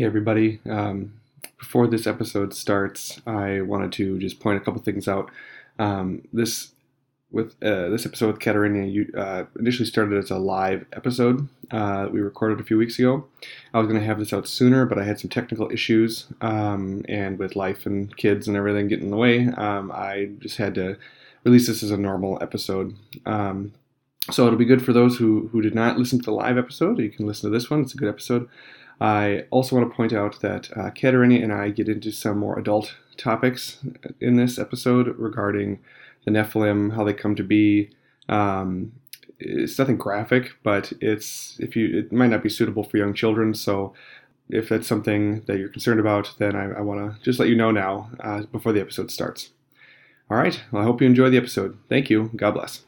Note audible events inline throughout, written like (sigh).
Hey, everybody. Um, before this episode starts, I wanted to just point a couple things out. Um, this with uh, this episode with Katerina you, uh, initially started as a live episode uh, we recorded a few weeks ago. I was going to have this out sooner, but I had some technical issues, um, and with life and kids and everything getting in the way, um, I just had to release this as a normal episode. Um, so it'll be good for those who, who did not listen to the live episode. You can listen to this one; it's a good episode. I also want to point out that uh, and I get into some more adult topics in this episode regarding the Nephilim, how they come to be. Um, it's nothing graphic, but it's if you it might not be suitable for young children. So if that's something that you're concerned about, then I, I want to just let you know now uh, before the episode starts. All right. Well, I hope you enjoy the episode. Thank you. God bless.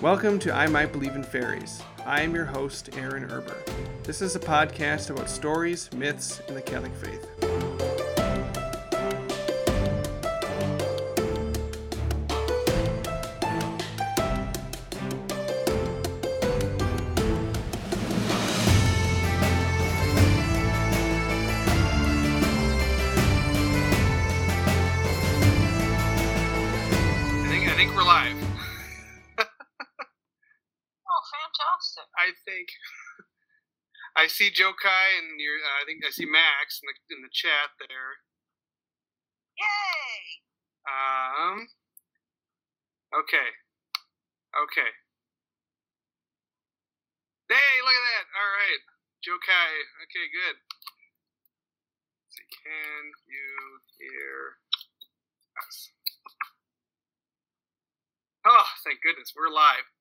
Welcome to I Might Believe in Fairies. I am your host, Aaron Erber. This is a podcast about stories, myths, and the Catholic faith. See Joe Kai and your uh, I think I see Max in the in the chat there. Yay! Um. Okay. Okay. Hey, look at that! All right, Joe Kai. Okay, good. See, can you hear us? Oh, thank goodness, we're live. (laughs)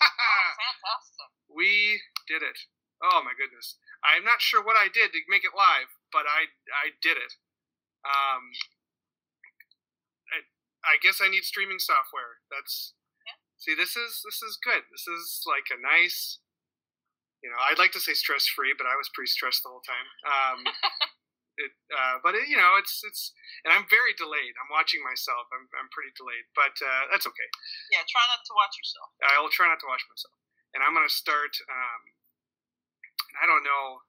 Oh, fantastic. we did it. Oh my goodness. I'm not sure what I did to make it live, but I I did it. Um, I, I guess I need streaming software. That's Yeah. see, this is this is good. This is like a nice, you know, I'd like to say stress free, but I was pretty stressed the whole time. Um, (laughs) it, uh, but it, you know, it's it's, and I'm very delayed. I'm watching myself. I'm I'm pretty delayed, but uh, that's okay. Yeah, try not to watch yourself. I'll try not to watch myself. And I'm going to start. Um, I don't know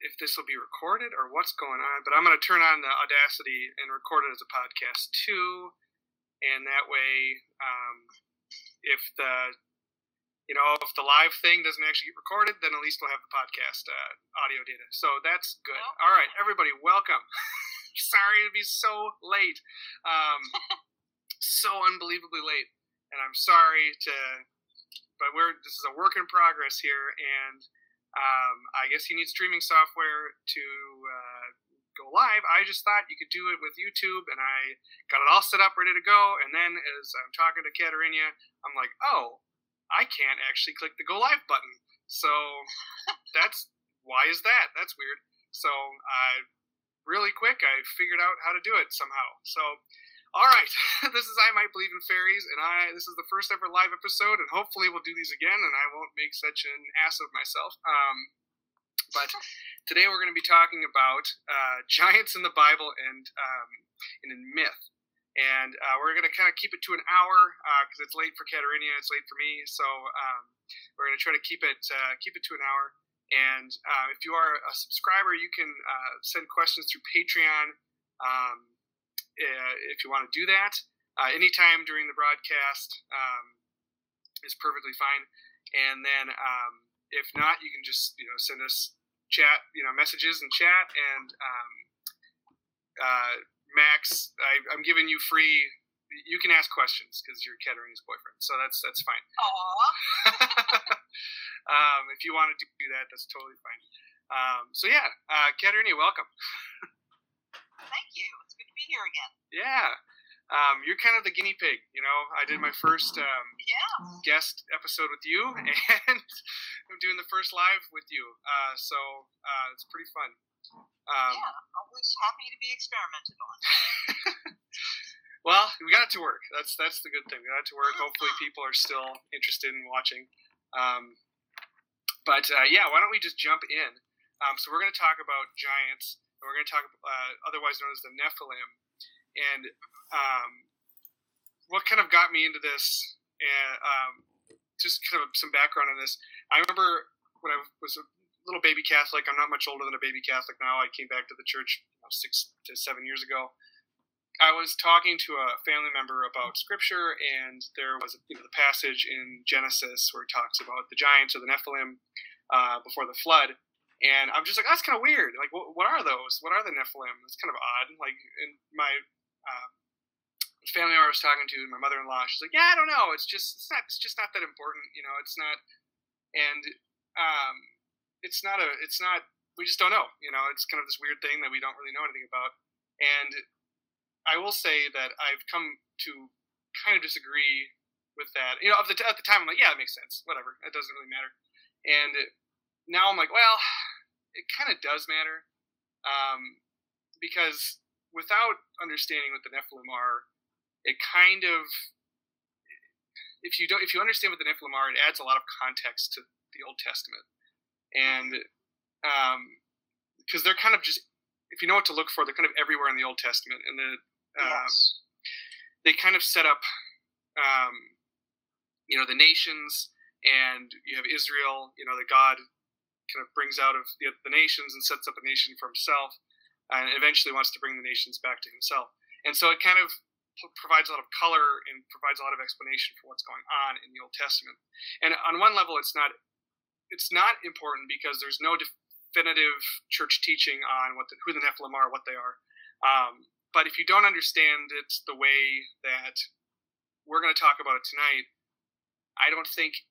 if this will be recorded or what's going on, but I'm going to turn on the Audacity and record it as a podcast too. And that way, um, if the you know if the live thing doesn't actually get recorded, then at least we'll have the podcast uh, audio data. So that's good. Well- All right, everybody, welcome. (laughs) Sorry to be so late. Um, (laughs) so unbelievably late and I'm sorry to, but we're this is a work in progress here, and um, I guess you need streaming software to uh, go live. I just thought you could do it with YouTube, and I got it all set up, ready to go. And then as I'm talking to Katerina, I'm like, oh, I can't actually click the go live button. So (laughs) that's why is that? That's weird. So I really quick, I figured out how to do it somehow. So all right, (laughs) this is I Might Believe in Fairies, and I this is the first ever live episode, and hopefully we'll do these again, and I won't make such an ass of myself. Um, but (laughs) today we're going to be talking about uh, (laughs) giants in the Bible and um, and in myth, and uh, we're going to kind of keep it to an hour because it's late for Katerina, it's late for me, so um, we're going to try to keep it uh, keep it to an hour. And uh, if you are a subscriber, you can uh, send questions through Patreon. Um, uh, if you want to do that. Uh, anytime during the broadcast um, is perfectly fine. And then um, if not, you can just you know send us chat you know messages and chat. And um, uh, Max, I, I'm giving you free. You can ask questions because you're Katerina's boyfriend, so that's that's fine. Aw. (laughs) um, if you want to do that, that's totally fine. Um, so yeah, uh, Katerina, welcome. (laughs) Thank you. It's good to be here again. Yeah. Um, you're kind of the guinea pig, you know. I did my first um, Yeah. guest episode with you, (laughs) and I'm doing the first live with you. Uh, so uh, it's pretty fun. Um, yeah. Always happy to be experimented on. (laughs) well, we got it to work. That's that's the good thing. We got it to work. Hopefully, people are still interested in watching. Um, but uh, yeah, why don't we just jump in? Um, so we're going to talk about giants. We're going to talk, uh, otherwise known as the Nephilim, and um, what kind of got me into this. And um, just kind of some background on this. I remember when I was a little baby Catholic. I'm not much older than a baby Catholic now. I came back to the church you know, six to seven years ago. I was talking to a family member about scripture, and there was you know, the passage in Genesis where it talks about the giants or the Nephilim uh, before the flood. And I'm just like, that's kind of weird. Like, what, what, are those? What are the Nephilim? It's kind of odd. Like, in my uh, family I was talking to, my mother-in-law, she's like, yeah, I don't know. It's just, it's not, it's just not that important. You know, it's not. And um, it's not a, it's not. We just don't know. You know, it's kind of this weird thing that we don't really know anything about. And I will say that I've come to kind of disagree with that. You know, at the, at the time, I'm like, yeah, it makes sense. Whatever. It doesn't really matter. And now I'm like, well, it kind of does matter, um, because without understanding what the Nephilim are, it kind of if you don't if you understand what the Nephilim are, it adds a lot of context to the Old Testament, and because um, they're kind of just if you know what to look for, they're kind of everywhere in the Old Testament, and the um, yes. they kind of set up um, you know the nations, and you have Israel, you know the God kind of brings out of the, the nations and sets up a nation for himself, and eventually wants to bring the nations back to himself. And so it kind of provides a lot of color and provides a lot of explanation for what's going on in the Old Testament. And on one level, it's not it's not important because there's no definitive church teaching on what the, who the Nephilim are, what they are. Um, but if you don't understand it the way that we're going to talk about it tonight, I don't think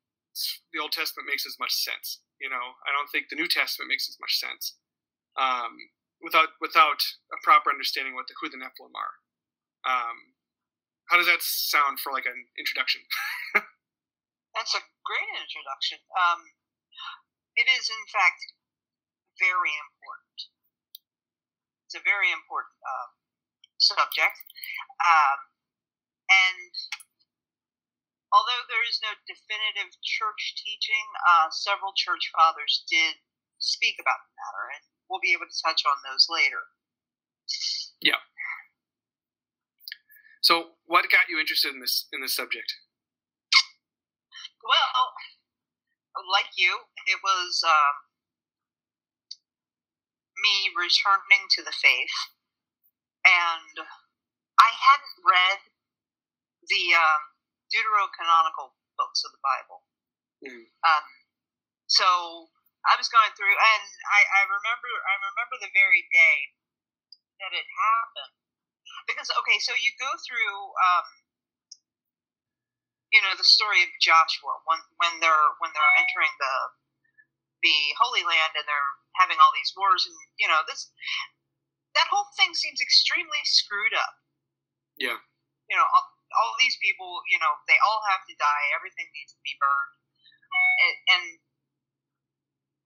the Old Testament makes as much sense. You know, I don't think the New Testament makes as much sense um, without without a proper understanding what the, who the Nephilim are. Um, how does that sound for like an introduction? (laughs) That's a great introduction. Um, it is, in fact, very important. It's a very important uh, subject, um, and although there is no definitive church teaching, uh, several church fathers did speak about the matter, and we'll be able to touch on those later. Yeah. So, what got you interested in this in this subject? Well, like you, it was um, me returning to the faith, and I hadn't read the. Um, deuterocanonical books of the Bible. Mm. Um, so I was going through, and I, I remember I remember the very day that it happened because okay, so you go through. Um, you know the story of Joshua when when they're when they're entering the the Holy Land and they're having all these wars and you know this that whole thing seems extremely screwed up. Yeah. You know, all these people, you know, they all have to die. Everything needs to be burned, and, and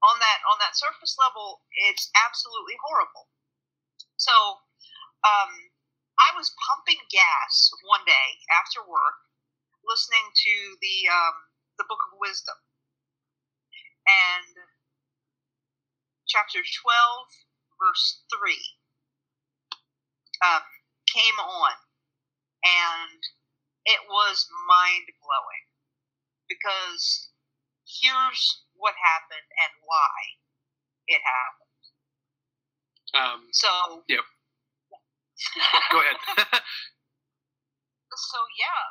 on that on that surface level, it's absolutely horrible. So, um, I was pumping gas one day after work, listening to the um, the Book of Wisdom, and chapter twelve, verse three, um, came on and it was mind blowing because here's what happened and why it happened. Um, so, yep. (laughs) Go ahead. (laughs) so yeah,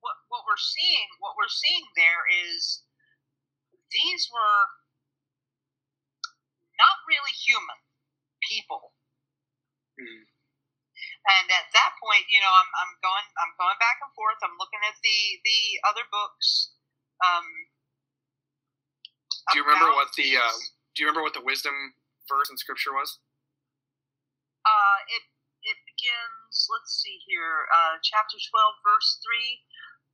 what what we're seeing, what we're seeing there is these were not really human people. Mm. And at that point, you know, I'm, I'm going I'm going back and forth. I'm looking at the the other books. Um, do you remember what the uh, Do you remember what the wisdom verse in Scripture was? Uh, it it begins. Let's see here. Uh, chapter twelve, verse three.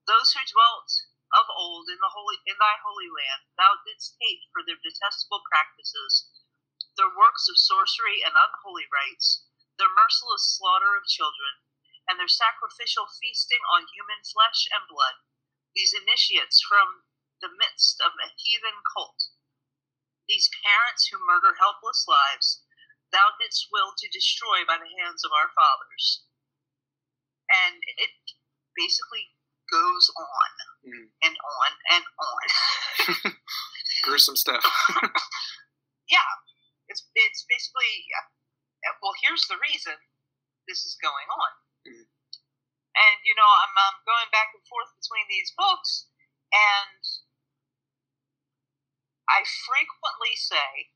Those who dwelt of old in the holy in thy holy land, thou didst hate for their detestable practices, their works of sorcery and unholy rites their merciless slaughter of children, and their sacrificial feasting on human flesh and blood, these initiates from the midst of a heathen cult. These parents who murder helpless lives, thou didst will to destroy by the hands of our fathers. And it basically goes on. mm. and on and on. (laughs) Gruesome stuff. (laughs) yeah, it's it's basically yeah. Well, here's the reason this is going on. Mm. And you know, I'm, I'm going back and forth between these books, and I frequently say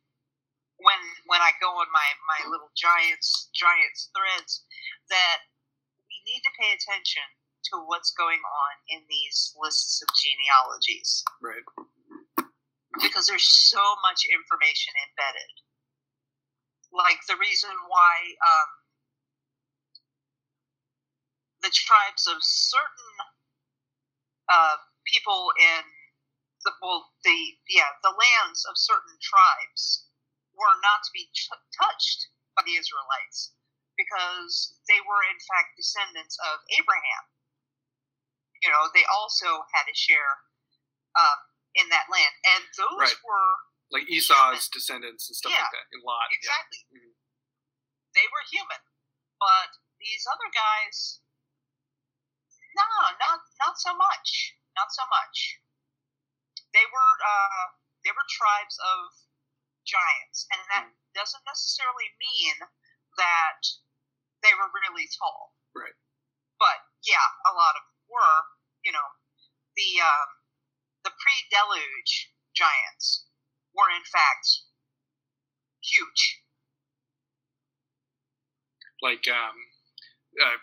when when I go on my my little giants giants threads that we need to pay attention to what's going on in these lists of genealogies. Right. Because there's so much information embedded. Like the reason why um, the tribes of certain uh, people in the well, the yeah the lands of certain tribes were not to be ch- touched by the Israelites because they were in fact descendants of Abraham. You know, they also had a share um, in that land, and those right. were like Esau's descendants and stuff yeah, like that A Lot. Exactly, yeah. mm-hmm. they were human, but these other guys, no, not not so much, not so much. They were uh, they were tribes of giants, and that mm. doesn't necessarily mean that they were really tall. Right. But yeah, a lot of them were. You know, the um, the pre-deluge giants were in fact huge. Like, um, uh,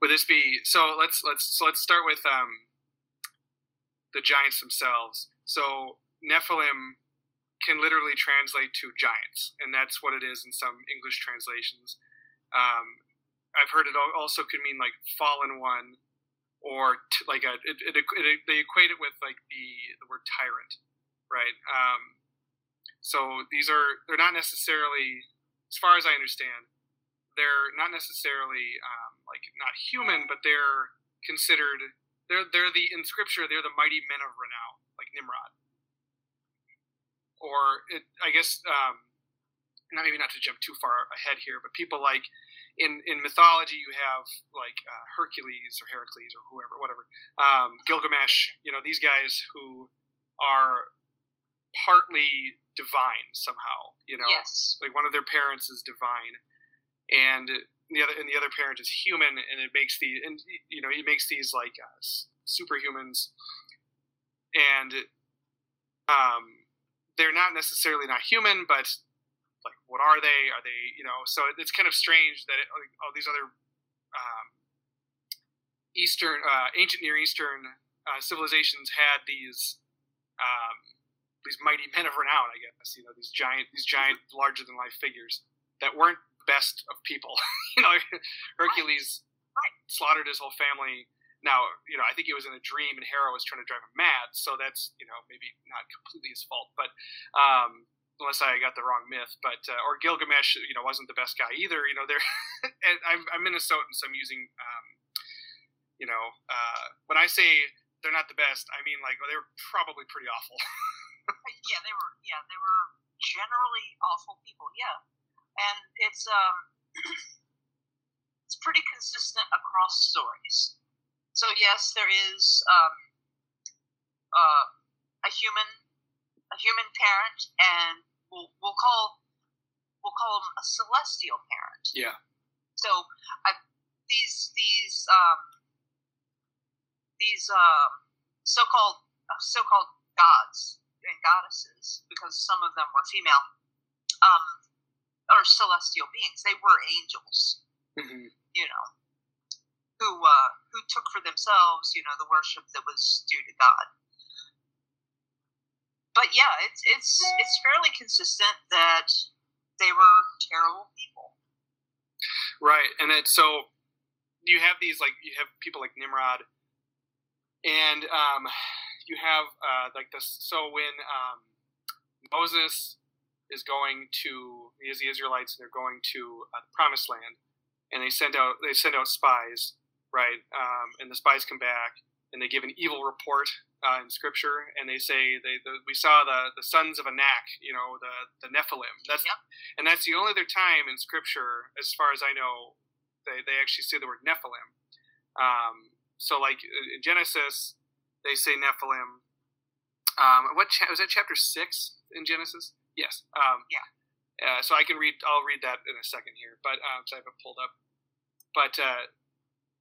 would this be so? Let's let's so let's start with um, the giants themselves. So Nephilim can literally translate to giants, and that's what it is in some English translations. Um, I've heard it also could mean like fallen one, or t- like a it, it, it, they equate it with like the the word tyrant, right? Um, so these are they're not necessarily, as far as I understand, they're not necessarily um, like not human, but they're considered they're they're the in scripture they're the mighty men of renown, like Nimrod or it, I guess um, not maybe not to jump too far ahead here, but people like in in mythology you have like uh, Hercules or Heracles or whoever, whatever, um, Gilgamesh. You know these guys who are partly divine somehow. You know, yes. like one of their parents is divine, and the other and the other parent is human, and it makes the and you know it makes these like uh, superhumans, and um they're not necessarily not human, but like what are they? Are they you know? So it's kind of strange that it, all these other um, Eastern, uh, ancient Near Eastern uh, civilizations had these um, these mighty men of renown. I guess you know these giant these giant larger than life figures that weren't best of people. (laughs) you know, (laughs) Hercules right. slaughtered his whole family now, you know, I think it was in a dream, and Hera was trying to drive him mad. So that's, you know, maybe not completely his fault, but um, unless I got the wrong myth. But uh, or Gilgamesh, you know, wasn't the best guy either. You know, they're (laughs) I'm, I'm Minnesotan, so I'm using, um, you know, uh, when I say they're not the best, I mean like well, they were probably pretty awful. Yeah, they were. Yeah, they were generally awful people. Yeah, and it's um, (clears throat) it's pretty consistent across stories. So yes, there is um, uh, a human, a human parent, and we'll, we'll call we'll call him a celestial parent. Yeah. So uh, these these um, these uh, so-called uh, so-called gods and goddesses, because some of them were female, um, or celestial beings. They were angels. Mm-hmm. You know, who uh, who took for themselves, you know, the worship that was due to God. But yeah, it's it's it's fairly consistent that they were terrible people. Right, and it so you have these like you have people like Nimrod, and um, you have uh, like this. So when um, Moses is going to, has the Israelites, and they're going to uh, the Promised Land, and they send out they send out spies right? Um, and the spies come back and they give an evil report uh, in scripture, and they say they the, we saw the the sons of Anak, you know, the the Nephilim. That's yep. and that's the only other time in scripture, as far as I know, they they actually say the word Nephilim. Um, so like in Genesis, they say Nephilim. Um, what cha- was that? Chapter six in Genesis. Yes. Um, Yeah. Uh, so I can read. I'll read that in a second here, but um, so I have it pulled up. But uh,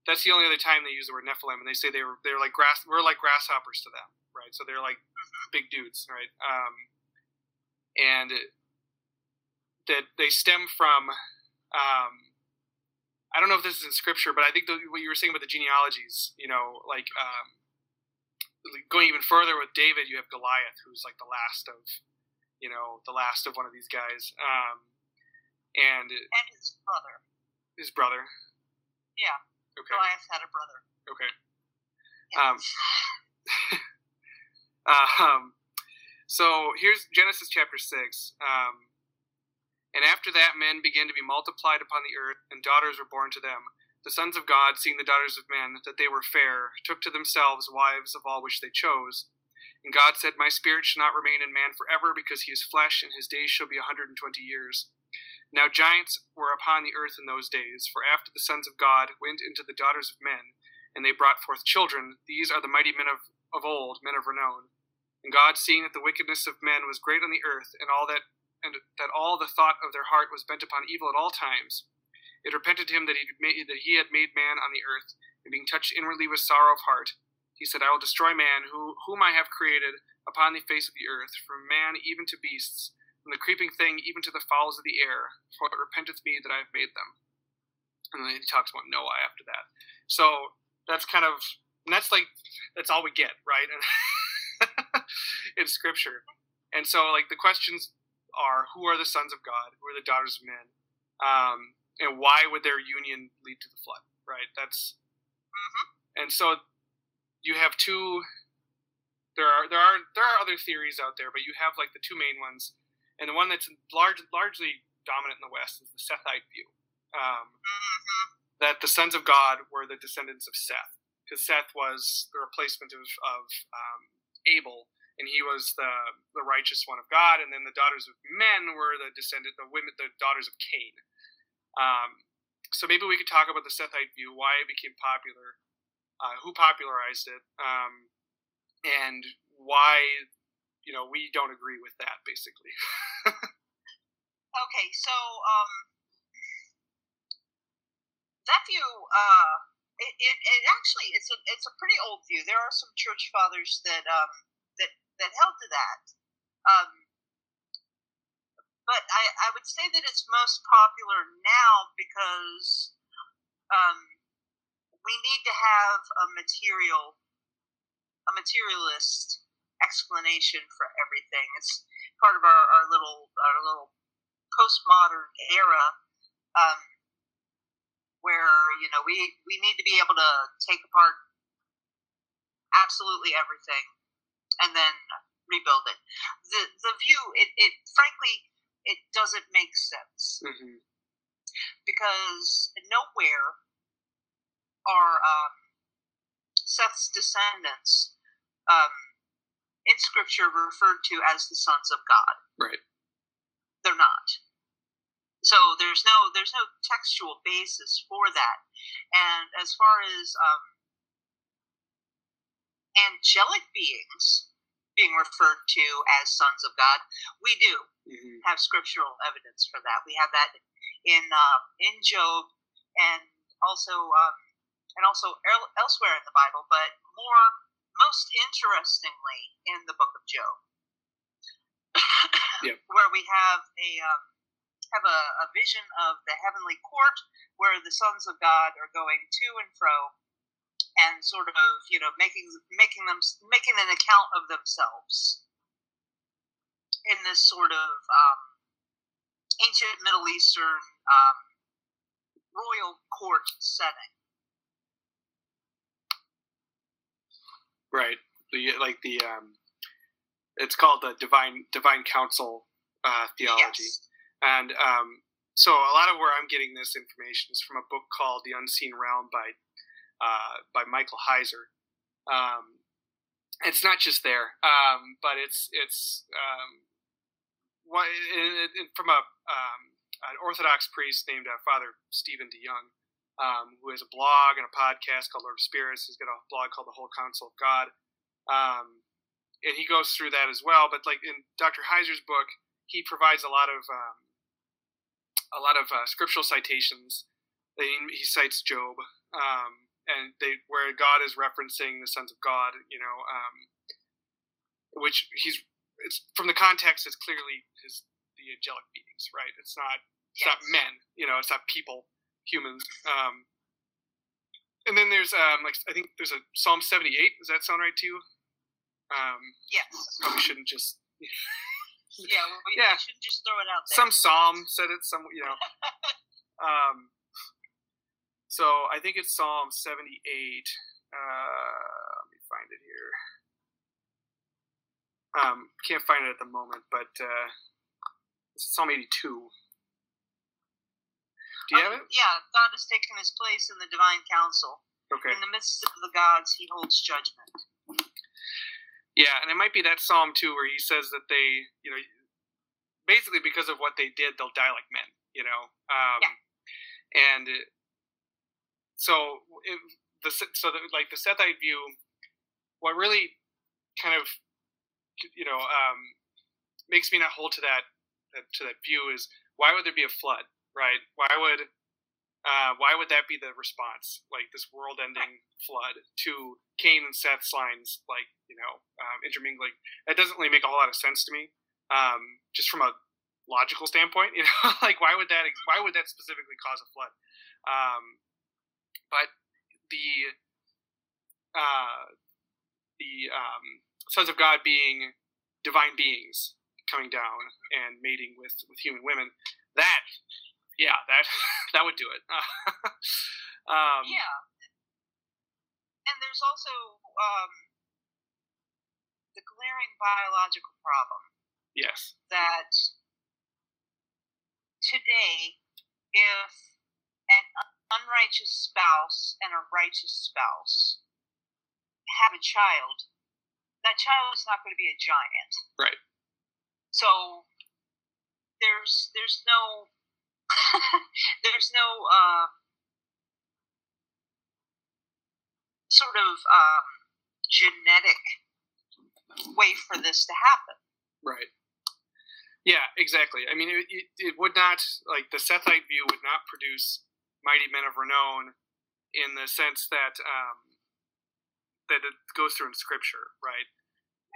that's the only other time they use the word Nephilim, and they say they were they're like grass. We're like grasshoppers to them, right? So they're like big dudes, right? Um, and that they stem from. Um, I don't know if this is in scripture, but I think the, what you were saying about the genealogies, you know, like um, going even further with David, you have Goliath, who's like the last of, you know, the last of one of these guys, um, and And his brother. his brother. Yeah. Okay. Goliath had a brother. Okay. Yeah. Um, (laughs) um, so here's Genesis chapter 6. Um, and after that, men began to be multiplied upon the earth, and daughters were born to them. The sons of God, seeing the daughters of men, that they were fair, took to themselves wives of all which they chose. And God said, My spirit shall not remain in man forever, because he is flesh, and his days shall be a hundred and twenty years. Now giants were upon the earth in those days, for after the sons of God went into the daughters of men, and they brought forth children, these are the mighty men of, of old, men of renown. And God, seeing that the wickedness of men was great on the earth, and all that and that all the thought of their heart was bent upon evil at all times, it repented him that he, made, that he had made man on the earth, and being touched inwardly with sorrow of heart, he said, I will destroy man, who, whom I have created upon the face of the earth, from man even to beasts, from the creeping thing even to the fowls of the air, for it repenteth me that I have made them. And then he talks about Noah after that. So that's kind of, and that's like, that's all we get, right? (laughs) in scripture. And so, like, the questions are who are the sons of God? Who are the daughters of men? Um, and why would their union lead to the flood? Right? That's and so you have two. There are there are there are other theories out there, but you have like the two main ones, and the one that's large, largely dominant in the West is the Sethite view, um, Mhm. that the sons of God were the descendants of Seth, because Seth was the replacement of, of um, Abel, and he was the the righteous one of God, and then the daughters of men were the descendant, the women, the daughters of Cain. Um, so maybe we could talk about the Sethite view, why it became popular, uh, who popularized it, um, and why you know we don't agree with that, basically. (laughs) Okay, so um, that view, uh, it, it, it actually it's a it's a pretty old view. There are some church fathers that um that that held to that. Um, but I, I would say that it's most popular now because um, we need to have a material a materialist explanation for everything. It's part of our, our little our little postmodern era um, where you know we we need to be able to take apart absolutely everything and then rebuild it. The the view it, it frankly it doesn't make sense hmm because nowhere are um, Seth's descendants um, in Scripture referred to as the sons of God. Right. They're not. So there's no there's no textual basis for that. And as far as um, angelic beings being referred to as sons of God, we do hmm have scriptural evidence for that. We have that in uh, in Job and also um, and also el- elsewhere in the Bible, but more most interestingly in the book of Job, Yep. (coughs) where we have a um, have a, a vision of the heavenly court where the sons of God are going to and fro and sort of you know making making them making an account of themselves in this sort of um, ancient Middle Eastern um, royal court setting. Right. The like the um, it's called the divine divine council uh, theology, Yes. and um, so a lot of where I'm getting this information is from a book called The Unseen Realm by uh, by Michael Heiser. Um, it's not just there, um, but it's it's um, what, it, it, from a um, an Orthodox priest named uh, Father Stephen DeYoung, um, who has a blog and a podcast called Lord of Spirits. He's got a blog called The Whole Counsel of God. Um, and he goes through that as well. But like in Dr. Heiser's book, he provides a lot of a lot of uh, scriptural citations. He, he cites Job, um, and they where God is referencing the sons of God. You know, um, which he's it's from the context. It's clearly his the angelic beings, right? It's not it's yes. not men. You know, it's not people, humans. Um, and then there's um, like I think there's a Psalm 78. Does that sound right to you? Um, yes. Probably shouldn't just. (laughs) yeah, we, yeah. shouldn't just throw it out there. Some psalm said it. Some you know. (laughs) um, so I think it's Psalm 78. Uh, let me find it here. Um, can't find it at the moment, but uh, it's Psalm 82. Do you have it? Yeah, God has taken his place in the divine council. Okay. In the midst of the gods, he holds judgment. Yeah, and it might be that psalm too, where he says that they, you know, basically because of what they did, they'll die like men. You know, um, yeah. and so it, the so the, like the Sethite view, what really kind of, you know, um, makes me not hold to that, that to that view is why would there be a flood, right? Why would uh, why would that be the response? Like this world-ending flood to Cain and Seth's lines, like you know, um, intermingling. That doesn't really make a whole lot of sense to me, um, just from a logical standpoint. (laughs) You know, like why would that? Why would that specifically cause a flood? Um, but the uh, the um, sons of God being divine beings coming down and mating with with human women, that yeah, that (laughs) that would do it. (laughs) um, yeah, and there's also um, the glaring biological problem. Yes. That today, if an unrighteous spouse and a righteous spouse have a child, that child is not going to be a giant. Right. So there's there's no (laughs) there's no uh, sort of uh, genetic way for this to happen. Right. Yeah, exactly. I mean, it, it, it, would not, like, the Sethite view would not produce mighty men of renown in the sense that um, that it goes through in Scripture, right?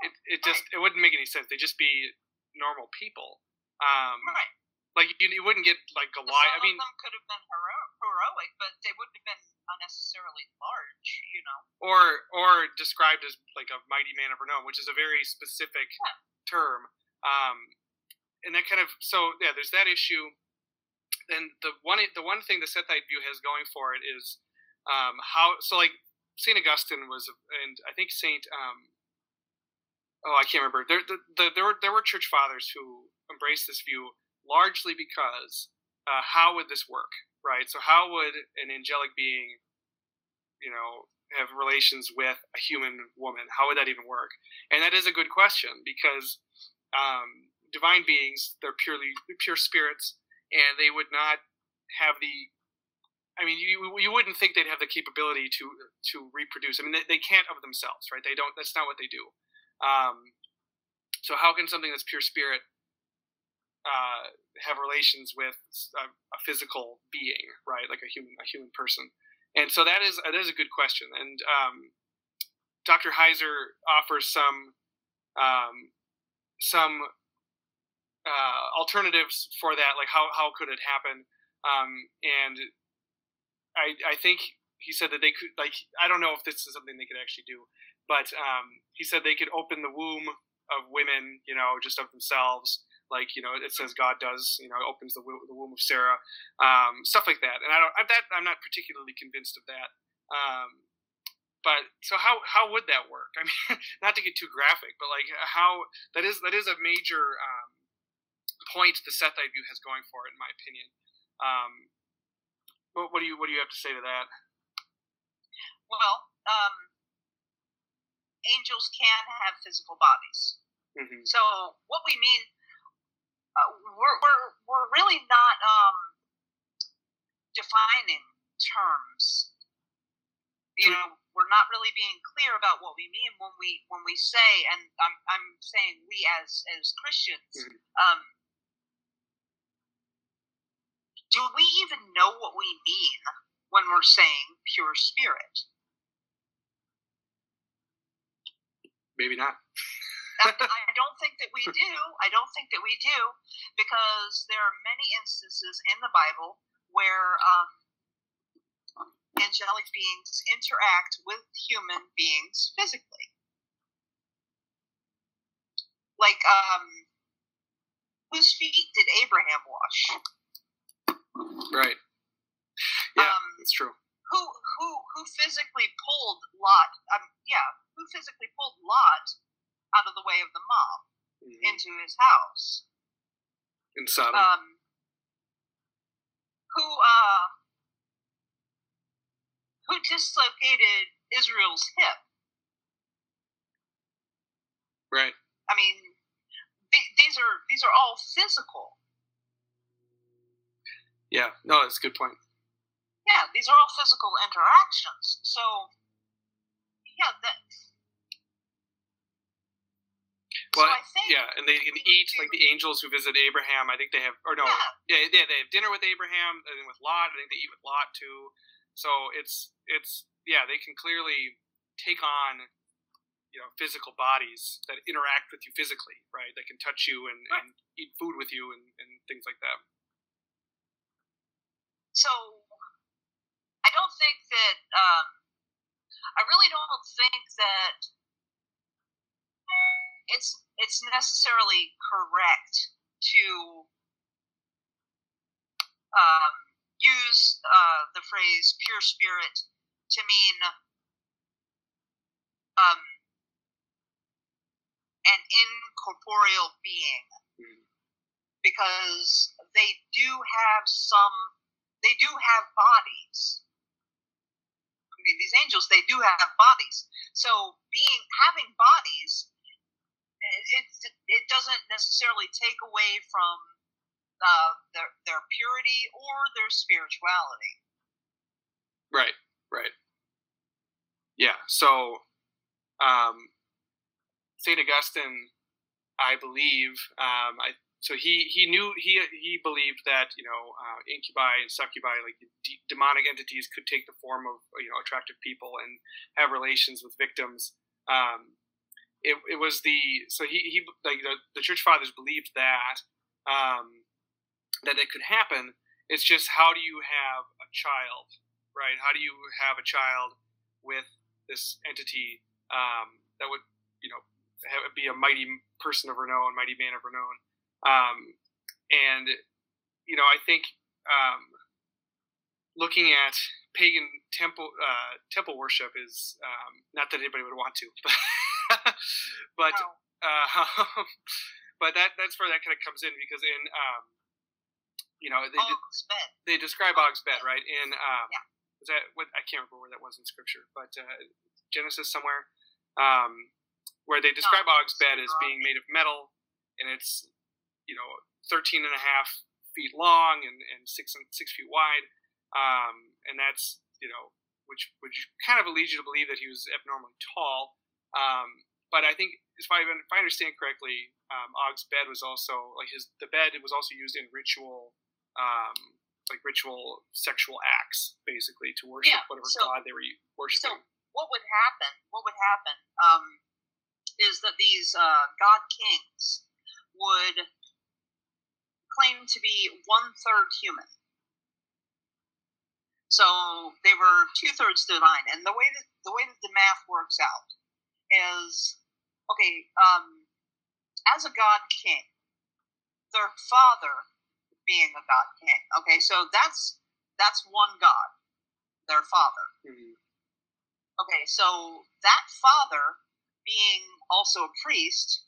It, it just, it wouldn't make any sense. They'd just be normal people. Um, right. Like you, you wouldn't get like Goliath. I mean, them could have been hero- heroic, but they wouldn't have been unnecessarily large, you know. Or or described as like a mighty man of renown, which is a very specific yeah. term. Um, and that kind of so yeah, there's that issue. And the one the one thing the Sethite view has going for it is um, how so like Saint Augustine was, and I think Saint um, oh I can't remember. There the, the, there were there were church fathers who embraced this view largely because uh, how would this work, right? So how would an angelic being, you know, have relations with a human woman? How would that even work? And that is a good question because um, divine beings, they're purely pure spirits, and they would not have the I mean, you you wouldn't think they'd have the capability to to reproduce. I mean, they, they can't of themselves, right? They don't. That's not what they do. Um, so how can something that's pure spirit uh, have relations with a, a, physical being, right? Like a human, a human person. And so that is that is a good question. And um, Dr. Heiser offers some um, some uh, alternatives for that, like how how could it happen? Um, and I I think he said that they could like I don't know if this is something they could actually do, but um, he said they could open the womb of women, you know, just of themselves like you know it says God does you know opens the, the womb of Sarah, um, stuff like that. And I don't I, that I'm not particularly convinced of that. Um, but so how how would that work? (laughs) I mean, not to get too graphic, but like how that is that is a major um, point the Sethite view has going for it, in my opinion. Um, what, what do you what do you have to say to that? Well, um, angels can have physical bodies. Mm-hmm. So what we mean uh, we're, we're, we're really not um, defining terms you know we're not really being clear about what we mean when we when we say and i'm, I'm saying we as as christians Mhm. um do we even know what we mean when we're saying pure spirit Maybe not. (laughs) I (laughs) I don't think that we do. I don't think that we do because there are many instances in the Bible where um, angelic beings interact with human beings physically. Like, um, whose feet did Abraham wash? Right. Yeah, Um, that's true. who who who physically pulled Lot? Um, yeah, who physically pulled Lot out of the way of the mob Mhm. into his house? In Sodom. um, who uh, who dislocated Israel's hip. right. I mean, th- these are these are all physical. Yeah. No, that's a good point. Yeah, these are all physical interactions. So, yeah, that. Well, so I think Yeah, and they can eat like the angels who visit Abraham. I think they have, or no, Yeah. yeah, yeah, they have dinner with Abraham and with Lot. I think they eat with Lot too. So it's it's yeah, they can clearly take on you know physical bodies that interact with you physically, right? That can touch you and, Right. and eat food with you and, and things like that. So, I don't think that. Um, I really don't think that it's it's necessarily correct to um, use uh, the phrase "pure spirit" to mean um, an incorporeal being Mhm. because they do have some they do have bodies i mean these angels they do have bodies so being having bodies it it, doesn't necessarily take away from uh, their their purity or their spirituality Right, right. Yeah. So, um, Saint Augustine, I believe, um, I so he he knew he he believed that you know uh, incubi and succubi, like de- demonic entities, could take the form of you know attractive people and have relations with victims. Um, it, it was the so he he like the, the church fathers believed that um, that it could happen. It's just how do you have a child, right? How do you have a child with this entity um, that would you know have, be a mighty person of renown, mighty man of renown? Um, and you know, I think um, looking at pagan temple uh, temple worship is um, not that anybody would want to, (laughs) but but No. uh, (laughs) but that that's where that kind of comes in because in um, you know they bed. they describe Og's bed right in um, Yeah. was that what I can't remember where that was in scripture, but uh, Genesis somewhere um, where they describe Og's bed as being made of metal and it's you know 13 and a half feet long and, and six and six feet wide um, and that's you know which which kind of leads you to believe that he was abnormally tall um, but I think if I, if I understand correctly um, Og's bed was also like his the bed it was also used in ritual um, like ritual sexual acts basically to worship Yeah, whatever so- god they were worshiping. So what would happen? What would happen um, is that these uh, god kings would claim to be one third human. So they were two thirds divine, and the way that the way that the math works out is okay. Um, as a god king, their father being a god king. Okay, so that's that's one god, their father. Mhm. Okay, so that father, being also a priest,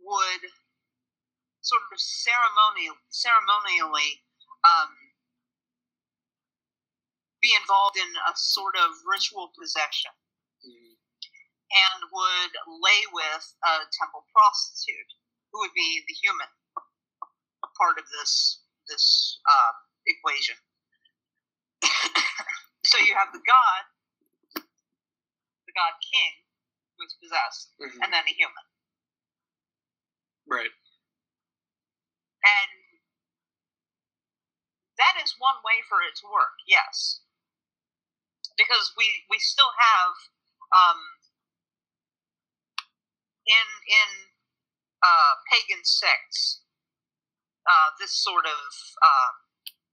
would sort of ceremonial, ceremonially um, be involved in a sort of ritual possession Mhm. and would lay with a temple prostitute, who would be the human part of this this uh, equation. (coughs) So you have the god, the god king, who is possessed, Mhm. and then a human. Right. And that is one way for it to work, yes. Because we, we still have um, in in uh, pagan sects uh, this sort of uh,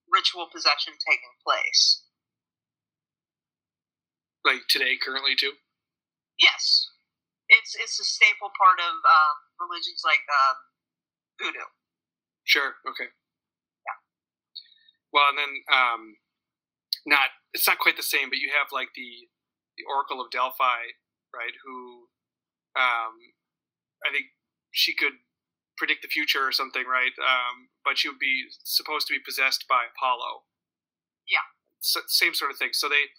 ritual possession taking place. Like today, currently too. Yes, it's it's a staple part of uh, religions like um, voodoo. Sure. Okay. Yeah. Well, and then um, not it's not quite the same, but you have like the the Oracle of Delphi, right? Who, um, I think she could predict the future or something, right? Um, but she would be supposed to be possessed by Apollo. Yeah. So, same sort of thing. So they,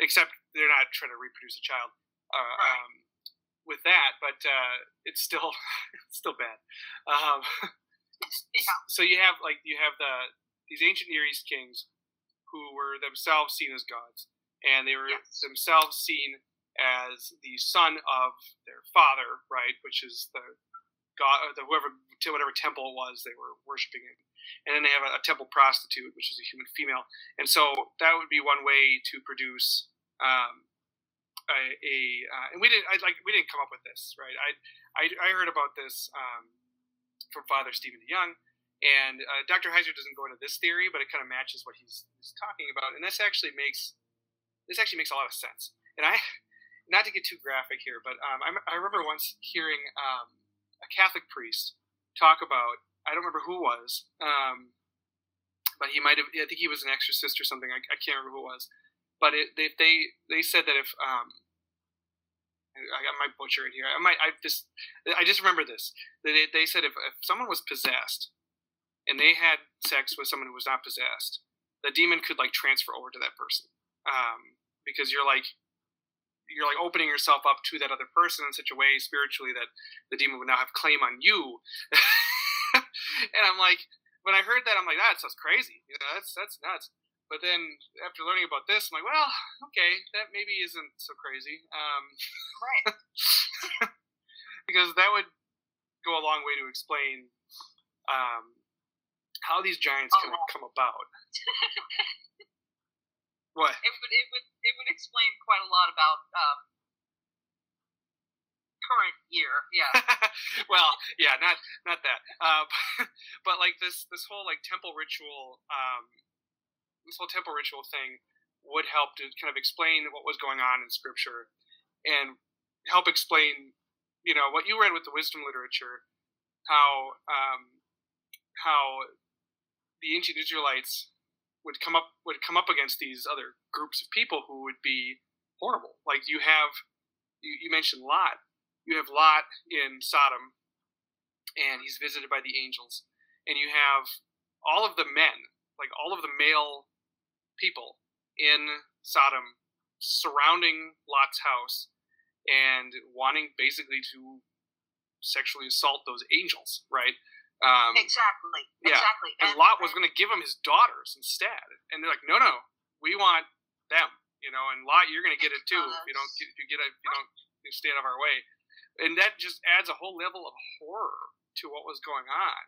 except they're not trying to reproduce a child. Uh, Right. um, with that, but uh, it's still (laughs) it's still bad. Um. (laughs) so you have like you have the these ancient Near East kings who were themselves seen as gods, and they were Yes. themselves seen as the son of their father, right? Which is the god, the whoever to whatever temple it was they were worshiping in. And then they have a, a temple prostitute, which is a human female, and so that would be one way to produce um, a, a uh, and we didn't I, like we didn't come up with this, right? I I, I heard about this um, from Father Stephen DeYoung, and uh, Dr. Heiser doesn't go into this theory, but it kind of matches what he's, he's talking about, and this actually makes this actually makes a lot of sense. And I, not to get too graphic here, but um, I, I remember once hearing um, a Catholic priest talk about I don't remember who was, um, but he might have I think he was an exorcist or something. I, I can't remember who it was, but it, they they they said that if um, I, got my butcher it here. I might. I just. I just remember this. They, they said if, if someone was possessed, and they had sex with someone who was not possessed, the demon could like transfer over to that person, um, because you're like, you're like opening yourself up to that other person in such a way spiritually that the demon would now have claim on you. (laughs) and I'm like, when I heard that, I'm like, that sounds crazy. You know, that's that's nuts. But then after learning about this, I'm like, well, okay, that maybe isn't so crazy. Um, Right. (laughs) because that would go a long way to explain um, how these giants Oh, come, wow. come about. (laughs) what? It would it would it would explain quite a lot about um, current year. Yeah. (laughs) well, yeah, not not that, uh, but like this this whole like temple ritual, um, this whole temple ritual thing would help to kind of explain what was going on in scripture and help explain, you know, what you read with the wisdom literature, how um, how the ancient Israelites would come up would come up against these other groups of people who would be horrible. Like you have you, you mentioned Lot. You have Lot in Sodom, and he's visited by the angels, and you have all of the men, like all of the male people in Sodom, surrounding Lot's house and wanting basically to sexually assault those angels, right? Um, exactly. yeah. Exactly. and Lot was going to give him his daughters instead, and they're like, "No, no, we want them," you know. And Lot, you're going to get it too if you don't if you get a, if you don't stay out of our way, and that just adds a whole level of horror to what was going on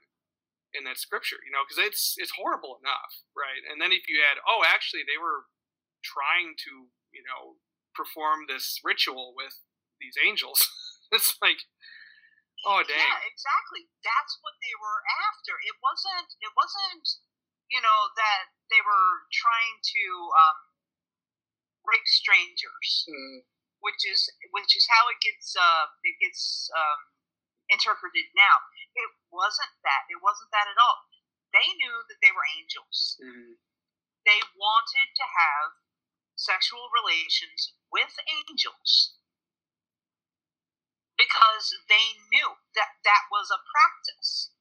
in that scripture, you know, because it's it's horrible enough, right? And then if you add, oh, actually, they were trying to, you know, perform this ritual with these angels, (laughs) it's like, oh, dang. Yeah, exactly. That's what they were after. It wasn't. It wasn't. You know that they were trying to um, rape strangers, Mm, which is which is how it gets uh, it gets um, interpreted now. It wasn't that. It wasn't that at all. They knew that they were angels. mm, They wanted to have sexual relations with angels because they knew that that was a practice.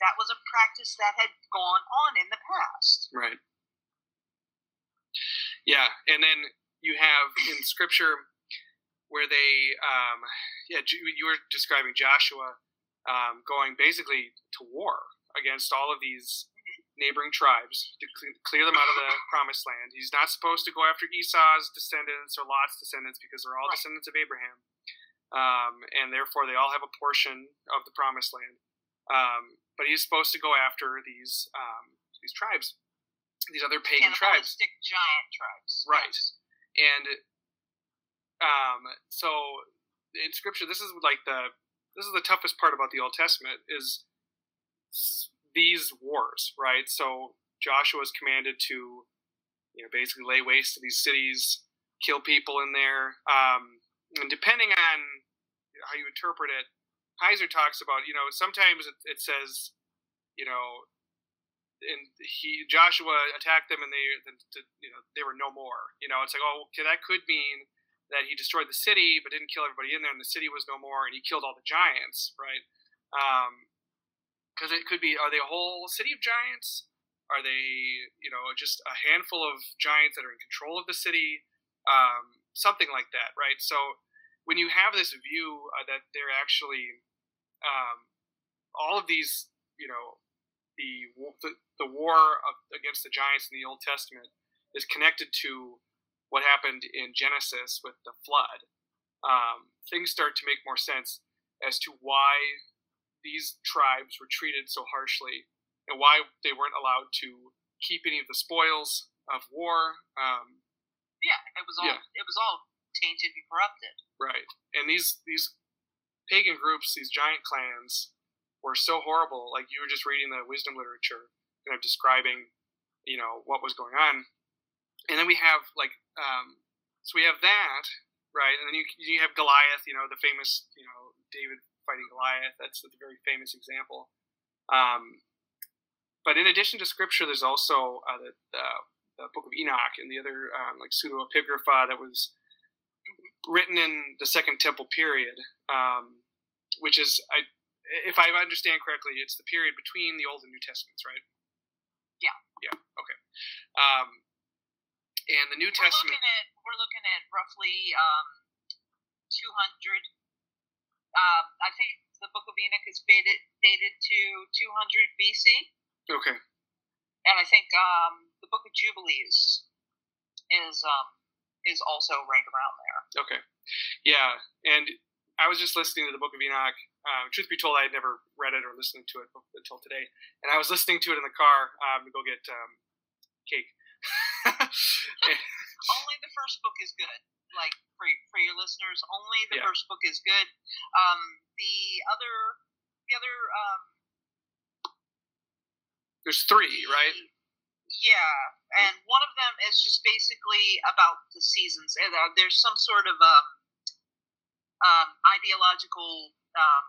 That was a practice that had gone on in the past. Right. Yeah, and then you have in (coughs) scripture where they, um, yeah, you were describing Joshua um, going basically to war against all of these neighboring tribes to clear them out of the (laughs) promised land. He's not supposed to go after Esau's descendants or Lot's descendants because they're all right. descendants of Abraham. Um, and therefore they all have a portion of the promised land. Um, but he's supposed to go after these um, these tribes, these other pagan tribes, giant tribes, right? Yes. And um, so in Scripture, this is like the this is the toughest part about the Old Testament is these wars, right? So Joshua is commanded to, you know, basically lay waste to these cities, kill people in there, um, and depending on how you interpret it, Heiser talks about, you know, sometimes it, it says, you know, and he Joshua attacked them and they, you know, they were no more. You know, it's like, oh, okay, that could mean that he destroyed the city but didn't kill everybody in there, and the city was no more, and he killed all the giants, right? Um, because it could be are they a whole city of giants? Are they you know just a handful of giants that are in control of the city? Um, something like that right? So when you have this view uh, that they're actually um, all of these you know the the, the war of, against the giants in the old testament is connected to what happened in genesis with the flood um, things start to make more sense as to why these tribes were treated so harshly and why they weren't allowed to keep any of the spoils of war. Um, yeah, it was all yeah. it was all tainted and corrupted. Right, and these these pagan groups, these giant clans, were so horrible. Like you were just reading the wisdom literature, kind of describing, you know, what was going on, and then we have like, um, so we have that, right, and then you you have Goliath, you know, the famous, you know, David fighting Goliath. That's a very famous example. Um, but in addition to scripture, there's also uh, the, the, the, Book of Enoch and the other um, like pseudepigrapha that was written in the Second Temple period, um, which is, I, if I understand correctly, it's the period between the Old and New Testaments, right? Yeah. Yeah. Okay. Um, and the New we're Testament. Looking at, we're looking at roughly um, 200 um, I think the Book of Enoch is dated, dated to 200 BC. Okay. And I think um, the Book of Jubilees is um, is also right around there. Okay. Yeah, and I was just listening to the Book of Enoch. Uh, truth be told, I had never read it or listened to it until today, and I was listening to it in the car um, to go get um, cake. (laughs) Only the first book is good like for for your listeners. Only the yeah. first book is good. Um, the other the other um, there's three, right? Yeah, and one of them is just basically about the seasons. Uh, there's some sort of a um, ideological um,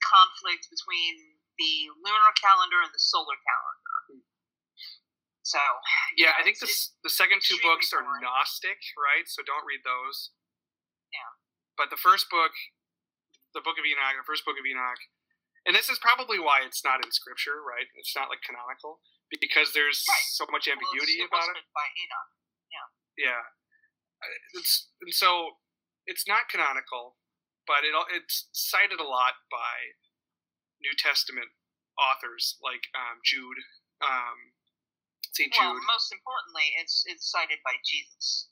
conflict between the lunar calendar and the solar calendar. So yeah, I think the the second two books are Gnostic, right? So don't read those. Yeah. But the first book, the Book of Enoch, the first book of Enoch, and this is probably why it's not in Scripture, right? It's not like canonical because there's right. so much ambiguity well, about it. By Enoch. Yeah. Yeah. Uh, it's and so it's not canonical, but it it's cited a lot by New Testament authors like um, Jude. Um, St. Jude. Well, most importantly, it's it's cited by Jesus.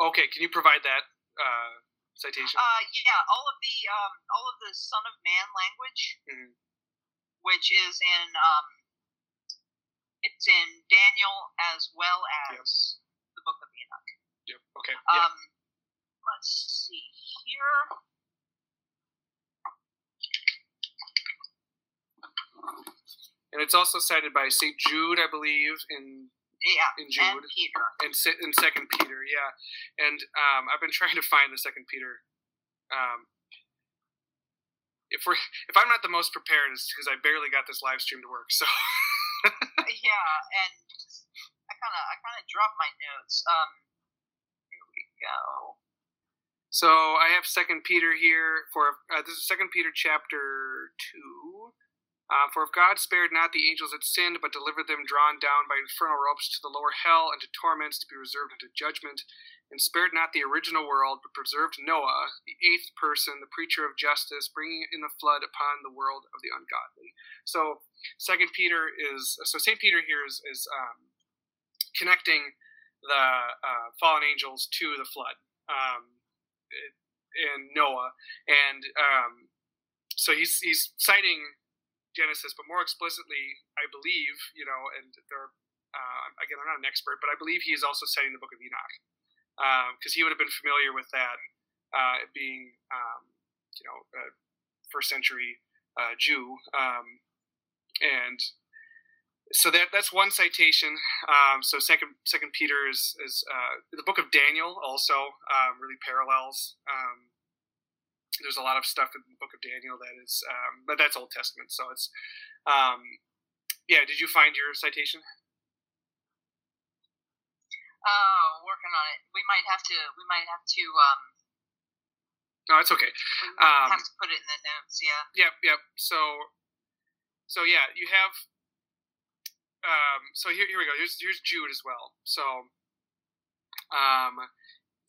Okay, can you provide that uh, citation? Uh, yeah, all of the um, all of the Son of Man language, mm-hmm. which is in um, it's in Daniel as well as yep. the Book of Enoch. Yep. Okay. Um, let's see here. And it's also cited by Saint Jude, I believe, in yeah, in Jude and Peter, and in Second Peter, yeah. And um, I've been (laughs) trying to find the Second Peter. Um, if we're if I'm not the most prepared, it's because I barely got this live stream to work. So (laughs) yeah, and I kind of I kind of dropped my notes. Um, here we go. So I have Second Peter here for uh, this is Second Peter chapter two. Uh, for if God spared not the angels that sinned, but delivered them drawn down by infernal ropes to the lower hell and to torments to be reserved unto judgment and spared not the original world, but preserved Noah, the eighth person, the preacher of justice, bringing in the flood upon the world of the ungodly. So, Second Peter is so Saint Peter here is, is um, connecting the uh, fallen angels to the flood um, in Noah, and um, so he's he's citing Genesis, but more explicitly, I believe, you know, and there. Uh, again, I'm not an expert, but I believe he is also citing the Book of Enoch because um, he would have been familiar with that, uh, being um, you know a first century uh, Jew, um, and so that that's one citation. Um, so second Second Peter is, is uh, the book of Daniel also um, really parallels. Um, there's a lot of stuff in the book of Daniel that is, but that's Old Testament. So it's yeah. Did you find your citation? Oh, working on it. We might have to. We might have to. Um, no, it's okay. Um, have to put it in the notes. Yeah. Yep. Yep. So, so yeah, you have. Um, so here, here we go. Here's here's Jude as well. So, um,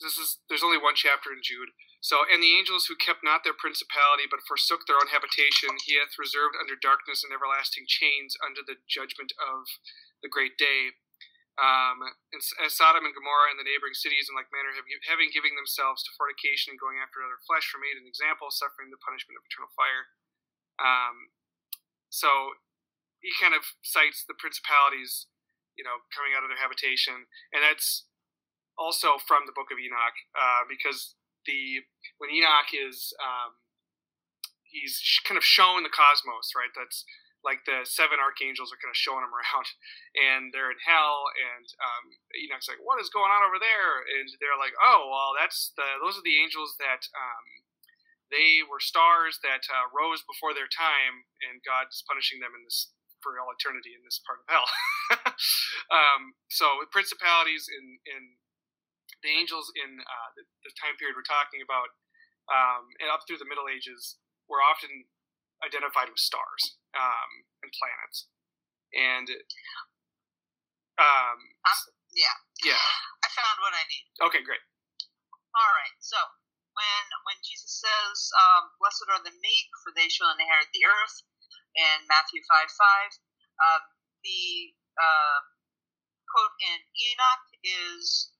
this is there's only one chapter in Jude. So, and the angels who kept not their principality, but forsook their own habitation, he hath reserved under darkness and everlasting chains under the judgment of the great day. Um, and, as Sodom and Gomorrah and the neighboring cities in like manner have, having giving themselves to fornication and going after other flesh were made an example, suffering the punishment of eternal fire. Um, so he kind of cites the principalities, you know, coming out of their habitation, and that's also from the Book of Enoch, uh, because the when Enoch is um, he's kind of shown the cosmos, right? That's like the seven archangels are kind of showing him (laughs) around, and they're in hell, and um, Enoch's like, "What is going on over there?" And they're like, "Oh, well, that's the those are the angels that um, they were stars that uh, rose before their time, and God's punishing them in this for all eternity in this part of hell." (laughs) um, so principalities in in the angels in uh, the, the, time period we're talking about, um, and up through the Middle Ages, were often identified with stars um, and planets. And um, um, yeah, yeah, I found what I need. Okay, great. All right, so when when Jesus says, um, "Blessed are the meek, for they shall inherit the earth," in Matthew five five, um, the uh, quote in Enoch is,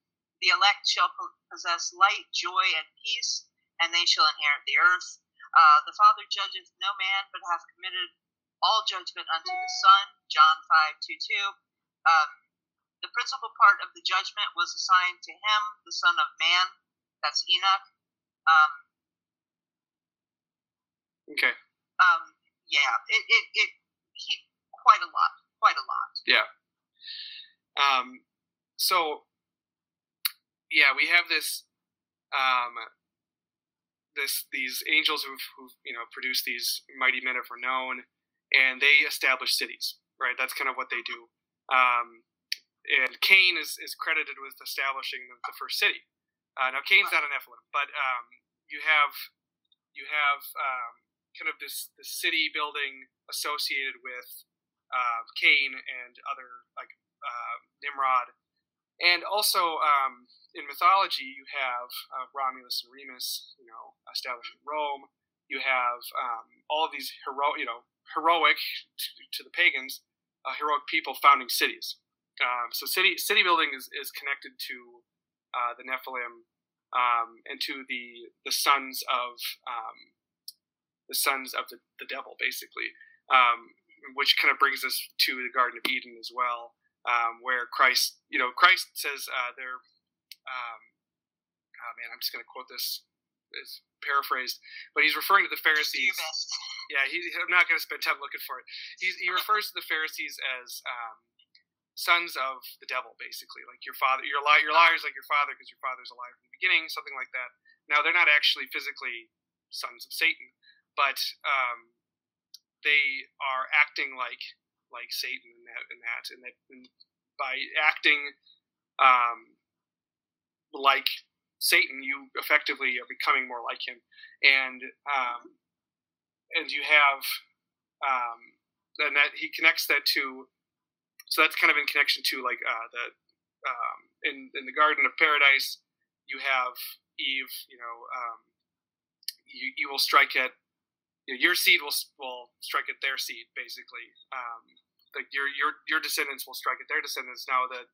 "The elect shall possess light, joy, and peace, and they shall inherit the earth." Uh, the Father judgeth no man, but hath committed all judgment unto the Son. John 5 2 2. Um, the principal part of the judgment was assigned to him, the Son of Man. That's Enoch. Um, okay. Um, yeah, it, it, it, he, quite a lot, quite a lot. Yeah. Um, so, yeah, we have this, um, this these angels who've, who've you know produced these mighty men of renown, and they establish cities. Right, that's kind of what they do. Um, and Cain is, is credited with establishing the, the first city. Uh, now Cain's not an Nephilim, but um, you have you have um, kind of this this city building associated with uh, Cain and other like uh, Nimrod, and also um, in mythology, you have uh, Romulus and Remus, you know, establishing Rome. You have um, all of these heroic, you know, heroic to, to the pagans, uh, heroic people founding cities. Um, so city city building is, is connected to uh, the Nephilim um, and to the the sons of um, the sons of the, the devil, basically, um, which kind of brings us to the Garden of Eden as well, um, where Christ, you know, Christ says uh, they're um, oh man, I'm just going to quote this. It's paraphrased, but he's referring to the Pharisees. (laughs) Yeah, he, I'm not going to spend time looking for it. He's, he refers to the Pharisees as um, sons of the devil, basically. Like your father, you're, li- you're liars like your father because your father's a liar from the beginning, something like that. Now, they're not actually physically sons of Satan, but um, they are acting like like Satan in that, in that, and that and by acting um, like Satan, you effectively are becoming more like him, and um, and you have um, and that he connects that to so that's kind of in connection to like uh, the um, in in the Garden of Paradise. you have Eve. You know, um, you you will strike at you know, your seed will will strike at their seed, basically. Um, like your your your descendants will strike at their descendants. Now that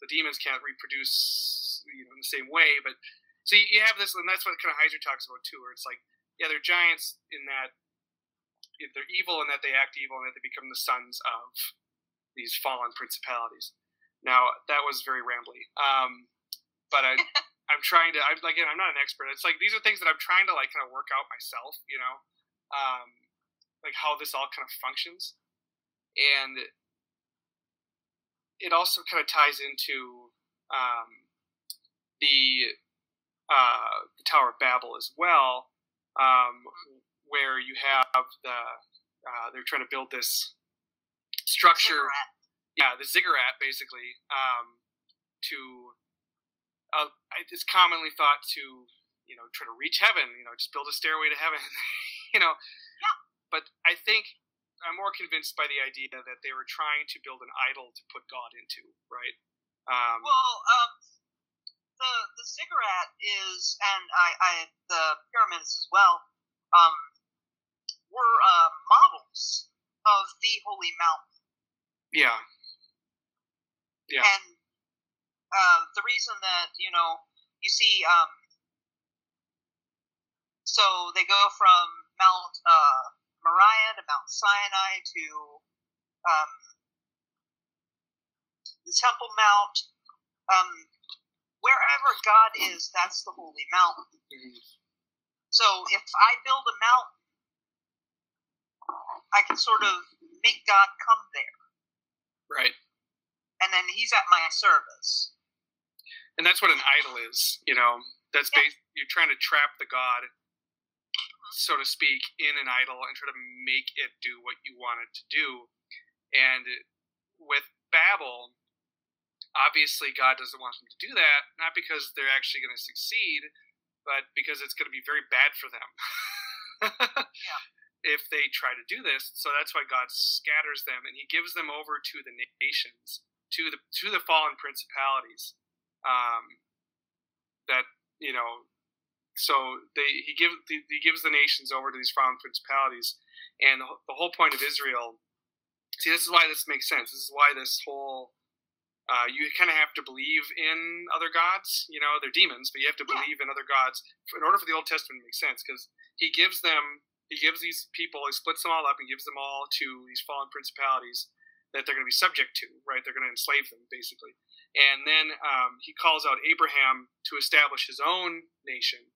the demons can't reproduce, you know, in the same way, but so you have this, and that's what kind of Heiser talks about too, where it's like, yeah, they're giants in that if they're evil and that they act evil and that they become the sons of these fallen principalities. Now that was very rambly, um, but I, (laughs) I'm trying to. I'm again, I'm not an expert. It's like these are things that I'm trying to like kind of work out myself. You know, um, like how this all kind of functions, and it also kind of ties into um, the uh, the Tower of Babel as well, um, where you have the uh, they're trying to build this structure. Ziggurat. Yeah, the ziggurat basically um, to uh, it's commonly thought to you know try to reach heaven. You know, just build a stairway to heaven. (laughs) (laughs) you know, yeah. but I think I'm more convinced by the idea that they were trying to build an idol to put God into, right? Um, well, um, the the ziggurat is, and I, I the pyramids as well, um, were uh, models of the holy mountain. Yeah. Yeah. And uh, the reason that you know you see, um, so they go from Mount uh, Moriah to Mount Sinai to um, the Temple Mount. Um, wherever God is, that's the holy mountain. Mm-hmm. So if I build a mountain, I can sort of make God come there. Right. And then he's at my service. And that's what an idol is, you know. That's yeah. based, you're trying to trap the God. So to speak, in an idol and try to make it do what you want it to do. And with Babel, obviously God doesn't want them to do that, not because they're actually going to succeed, but because it's going to be very bad for them. (laughs) yeah. If they try to do this, so that's why God scatters them and He gives them over to the nations, to the to the fallen principalities. Um, that you know, so they He gives He gives the nations over to these fallen principalities, and the, the whole point of Israel. See, this is why this makes sense. This is why this whole uh, you kind of have to believe in other gods. You know, they're demons, but you have to believe in other gods in order for the Old Testament to make sense. Because he gives them, he gives these people, he splits them all up and gives them all to these fallen principalities that they're going to be subject to. Right? They're going to enslave them basically. And then um, he calls out Abraham to establish his own nation.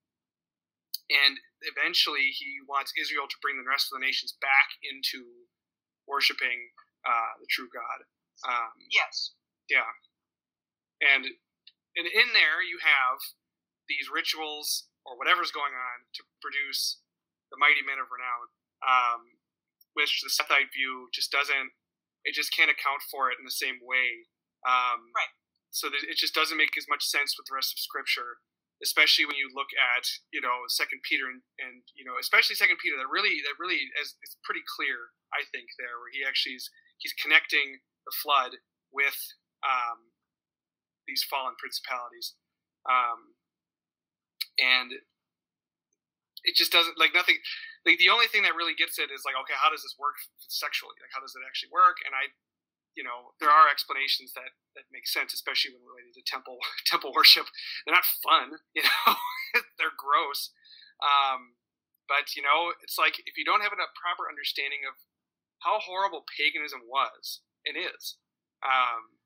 And eventually, he wants Israel to bring the rest of the nations back into worshiping uh, the true God. Um, yes. Yeah, and and in there you have these rituals or whatever's going on to produce the mighty men of renown, um, which the Sethite view just doesn't. It just can't account for it in the same way. Um, right. So it just doesn't make as much sense with the rest of Scripture, especially when you look at you know Second Peter and, and you know especially Second Peter. That really that really is it's pretty clear I think there where he actually is he's connecting the flood with um, these fallen principalities, um, and it just doesn't like nothing. Like the only thing that really gets it is like, okay, how does this work sexually? Like, how does it actually work? And I, you know, there are explanations that that make sense, especially when related to temple (laughs) temple worship. They're not fun, (laughs) you know, they're gross. Um, but you know, it's like if you don't have a proper understanding of how horrible paganism was and is, um,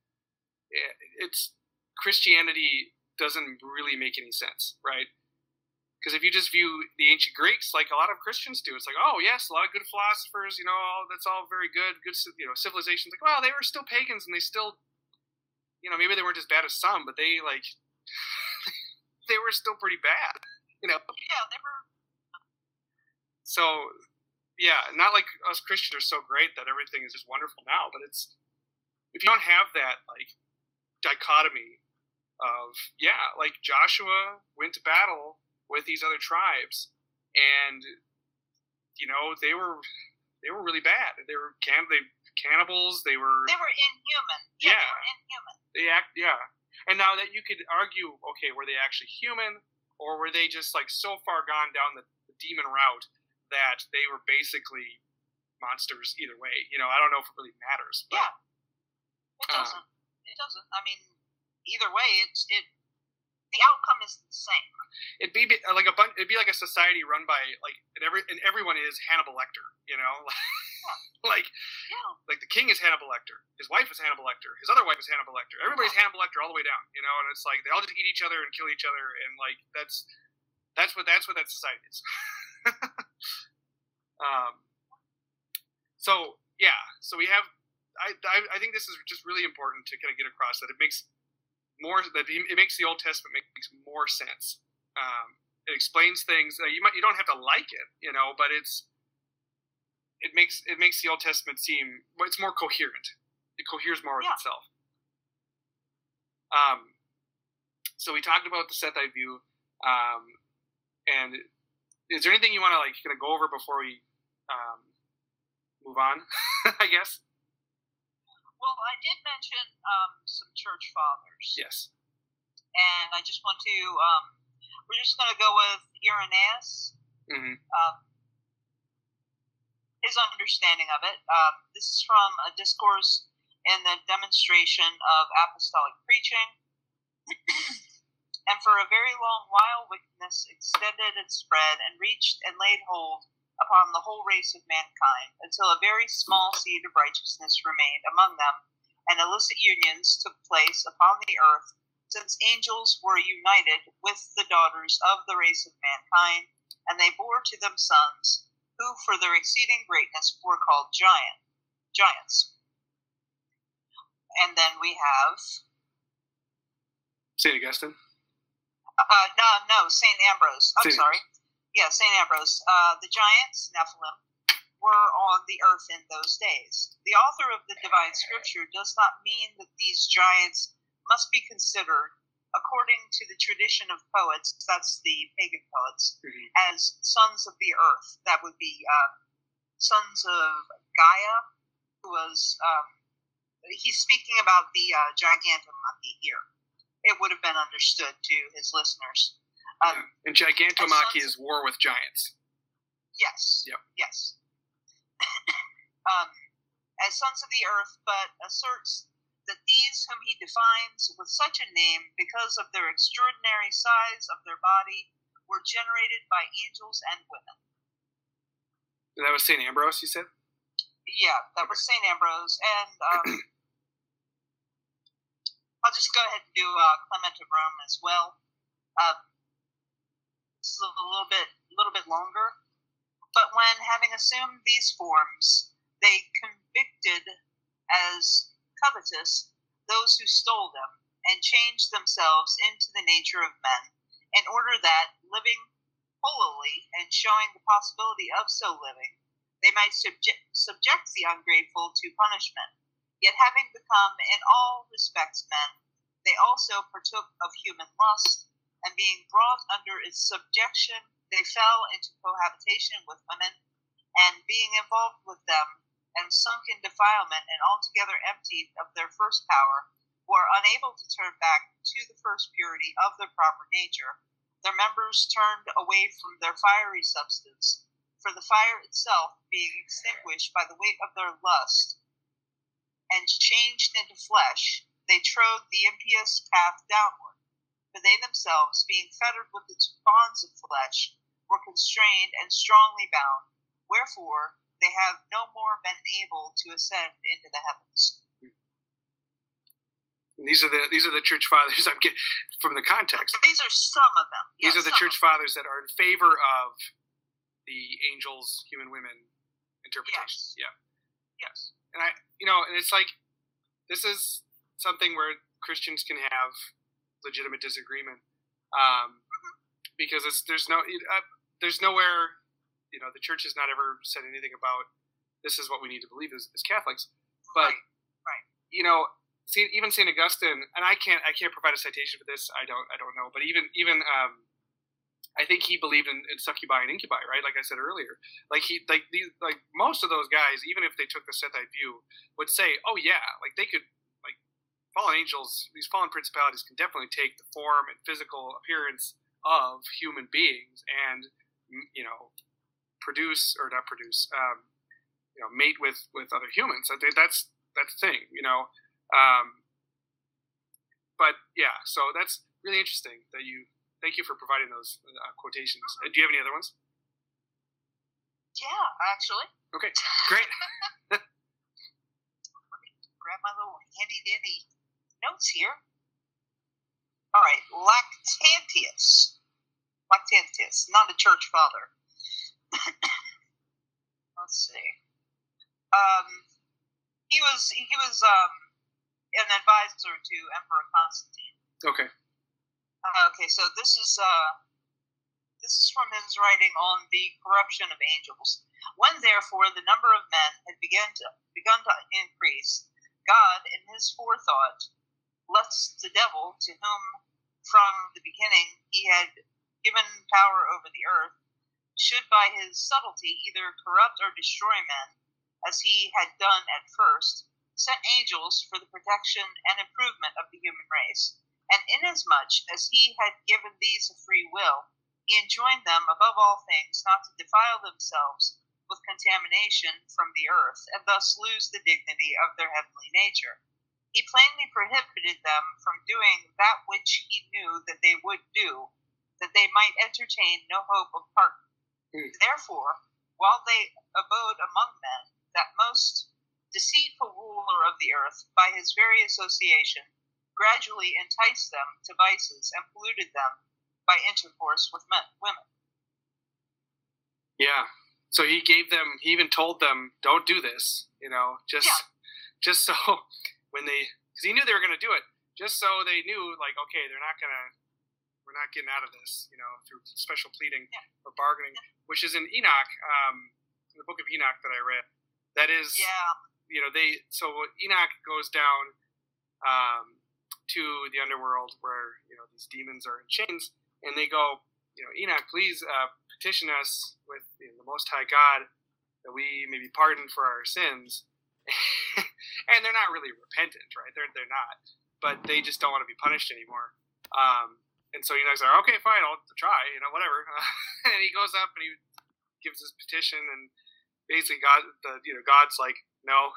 it's Christianity doesn't really make any sense, right? Because if you just view the ancient Greeks like a lot of Christians do, it's like, oh yes, a lot of good philosophers, you know, all, that's all very good, good, you know, civilizations. Like, well, they were still pagans, and they still, you know, maybe they weren't as bad as some, but they like, (laughs) they were still pretty bad, you know. Yeah, they were. So, yeah, not like us Christians are so great that everything is just wonderful now, but it's if you don't have that like dichotomy of yeah, like Joshua went to battle with these other tribes, and you know they were they were really bad. They were can they cannibals. They were they were inhuman. Yeah, yeah. they were inhuman. They act yeah. And now that you could argue, okay, were they actually human, or were they just like so far gone down the, the demon route that they were basically monsters either way? You know, I don't know if it really matters. But, yeah, it doesn't. Um, it doesn't. I mean, either way, it's it. The outcome is the same. It'd be like a bunch. It'd be like a society run by like and every and everyone is Hannibal Lecter. You know. (laughs) like, yeah. like the king is Hannibal Lecter. His wife is Hannibal Lecter. His other wife is Hannibal Lecter. Everybody's yeah. Hannibal Lecter all the way down, you know. And it's like they all just eat each other and kill each other, and like that's that's what that's what that society is. (laughs) um. So yeah, so we have. I, I I think this is just really important to kind of get across that it makes more that it makes the Old Testament makes more sense. Um, it explains things. Uh, you might you don't have to like it, you know, but it's it makes it makes the Old Testament seem it's more coherent. It coheres more with yeah. itself. Um, so we talked about the Sethite view, um, and is there anything you want to like kind of go over before we um, move on? (laughs) I guess. Well, I did mention um, some church fathers. Yes. And I just want to. Um, we're just going to go with Irenaeus. Mm-hmm. Um, his understanding of it. Uh, this is from a discourse in the demonstration of apostolic preaching. (clears throat) and for a very long while, wickedness extended and spread and reached and laid hold upon the whole race of mankind until a very small seed of righteousness remained among them, and illicit unions took place upon the earth, since angels were united with the daughters of the race of mankind, and they bore to them sons who for their exceeding greatness were called giant giants. And then we have Saint Augustine. Uh, no, no, Saint Ambrose. I'm Saint sorry. Ambrose. Yeah, Saint Ambrose. Uh, the giants, Nephilim, were on the earth in those days. The author of the divine scripture does not mean that these giants must be considered according to the tradition of poets, that's the pagan poets, mm-hmm. as sons of the earth. That would be uh, sons of Gaia, who was, um, he's speaking about the uh, Gigantomachy here. It would have been understood to his listeners. Um. And Gigantomachy is war with giants. Yes. Yep. Yes. (coughs) um, as sons of the earth, but asserts that these whom he defines with such a name because of their extraordinary size of their body were generated by angels and women. that was St. Ambrose, you said? Yeah, that was St. Ambrose. And um, (clears throat) I'll just go ahead and do uh, Clement of Rome as well. Uh, a little bit, a little bit longer. But when, having assumed these forms, they convicted as covetous those who stole them, and changed themselves into the nature of men, in order that, living holily and showing the possibility of so living, they might subject, subject the ungrateful to punishment. Yet, having become in all respects men, they also partook of human lust, and being brought under its subjection, they fell into cohabitation with women, and being involved with them, and sunk in defilement and altogether emptied of their first power, were unable to turn back to the first purity of their proper nature, their members turned away from their fiery substance, for the fire itself being extinguished by the weight of their lust, and changed into flesh, they trode the impious path downward. For they themselves, being fettered with the bonds of flesh, were constrained and strongly bound. Wherefore, they have no more been able to ascend into the heavens. And these are the these are the church fathers. (laughs) I'm getting from the context. These are some of them. These yes, are the church fathers that are in favor of the angels, human, women interpretation. Yes. Yeah. Yes. And I, you know, and it's like this is something where Christians can have legitimate disagreement um, because it's there's no uh, there's nowhere you know, the church has not ever said anything about this is what we need to believe as, as Catholics. But right. right. you know, see, even Saint Augustine, and I can't I can't provide a citation for this. I don't I don't know. But even even um, I think he believed in, in succubi and incubi, right? Like I said earlier, like he like these like most of those guys, even if they took the Sethite view, would say, oh yeah, like they could fallen angels, these fallen principalities, can definitely take the form and physical appearance of human beings, and you know, produce or not produce, um, you know, mate with with other humans. I think that's that's the thing, you know. Um, but yeah, so that's really interesting that you. Thank you for providing those uh, quotations. Uh, do you have any other ones? Yeah, actually. Okay, (laughs) great. (laughs) Let me grab my little handy dandy notes here. All right, Lactantius. Lactantius, not a church father. (coughs) Let's see. Um, he was he was um, an advisor to Emperor Constantine. Okay. Uh, okay, so this is uh, this is from his writing on the corruption of angels. When therefore the number of men had begun to begun to increase, God, in His forethought, lest the devil, to whom from the beginning He had given power over the earth, should by his subtlety either corrupt or destroy men, as he had done at first, sent angels for the protection and improvement of the human race. And inasmuch as he had given these a free will, he enjoined them above all things not to defile themselves with contamination from the earth, and thus lose the dignity of their heavenly nature. He plainly prohibited them from doing that which he knew that they would do, that they might entertain no hope of pardon Hmm. Therefore, while they abode among men, that most deceitful ruler of the earth, by his very association, gradually enticed them to vices and polluted them by intercourse with men, women. Yeah. So he gave them. He even told them, "Don't do this." You know, just yeah. just so when they, because he knew they were going to do it, just so they knew, like, okay, they're not going to we're not getting out of this, you know, through special pleading yeah. or bargaining, which is in Enoch, um, in the book of Enoch that I read. That is, yeah. you know, they so Enoch goes down um, to the underworld where you know these demons are in chains, and they go, you know, Enoch, please uh, petition us with you know, the Most High God that we may be pardoned for our sins. (laughs) and they're not really repentant, right? They're they're not, but they just don't want to be punished anymore. Um, and so Enoch's like, okay, fine, I'll try, you know, whatever. (laughs) and he goes up and he gives his petition, and basically God, the you know, God's like, no,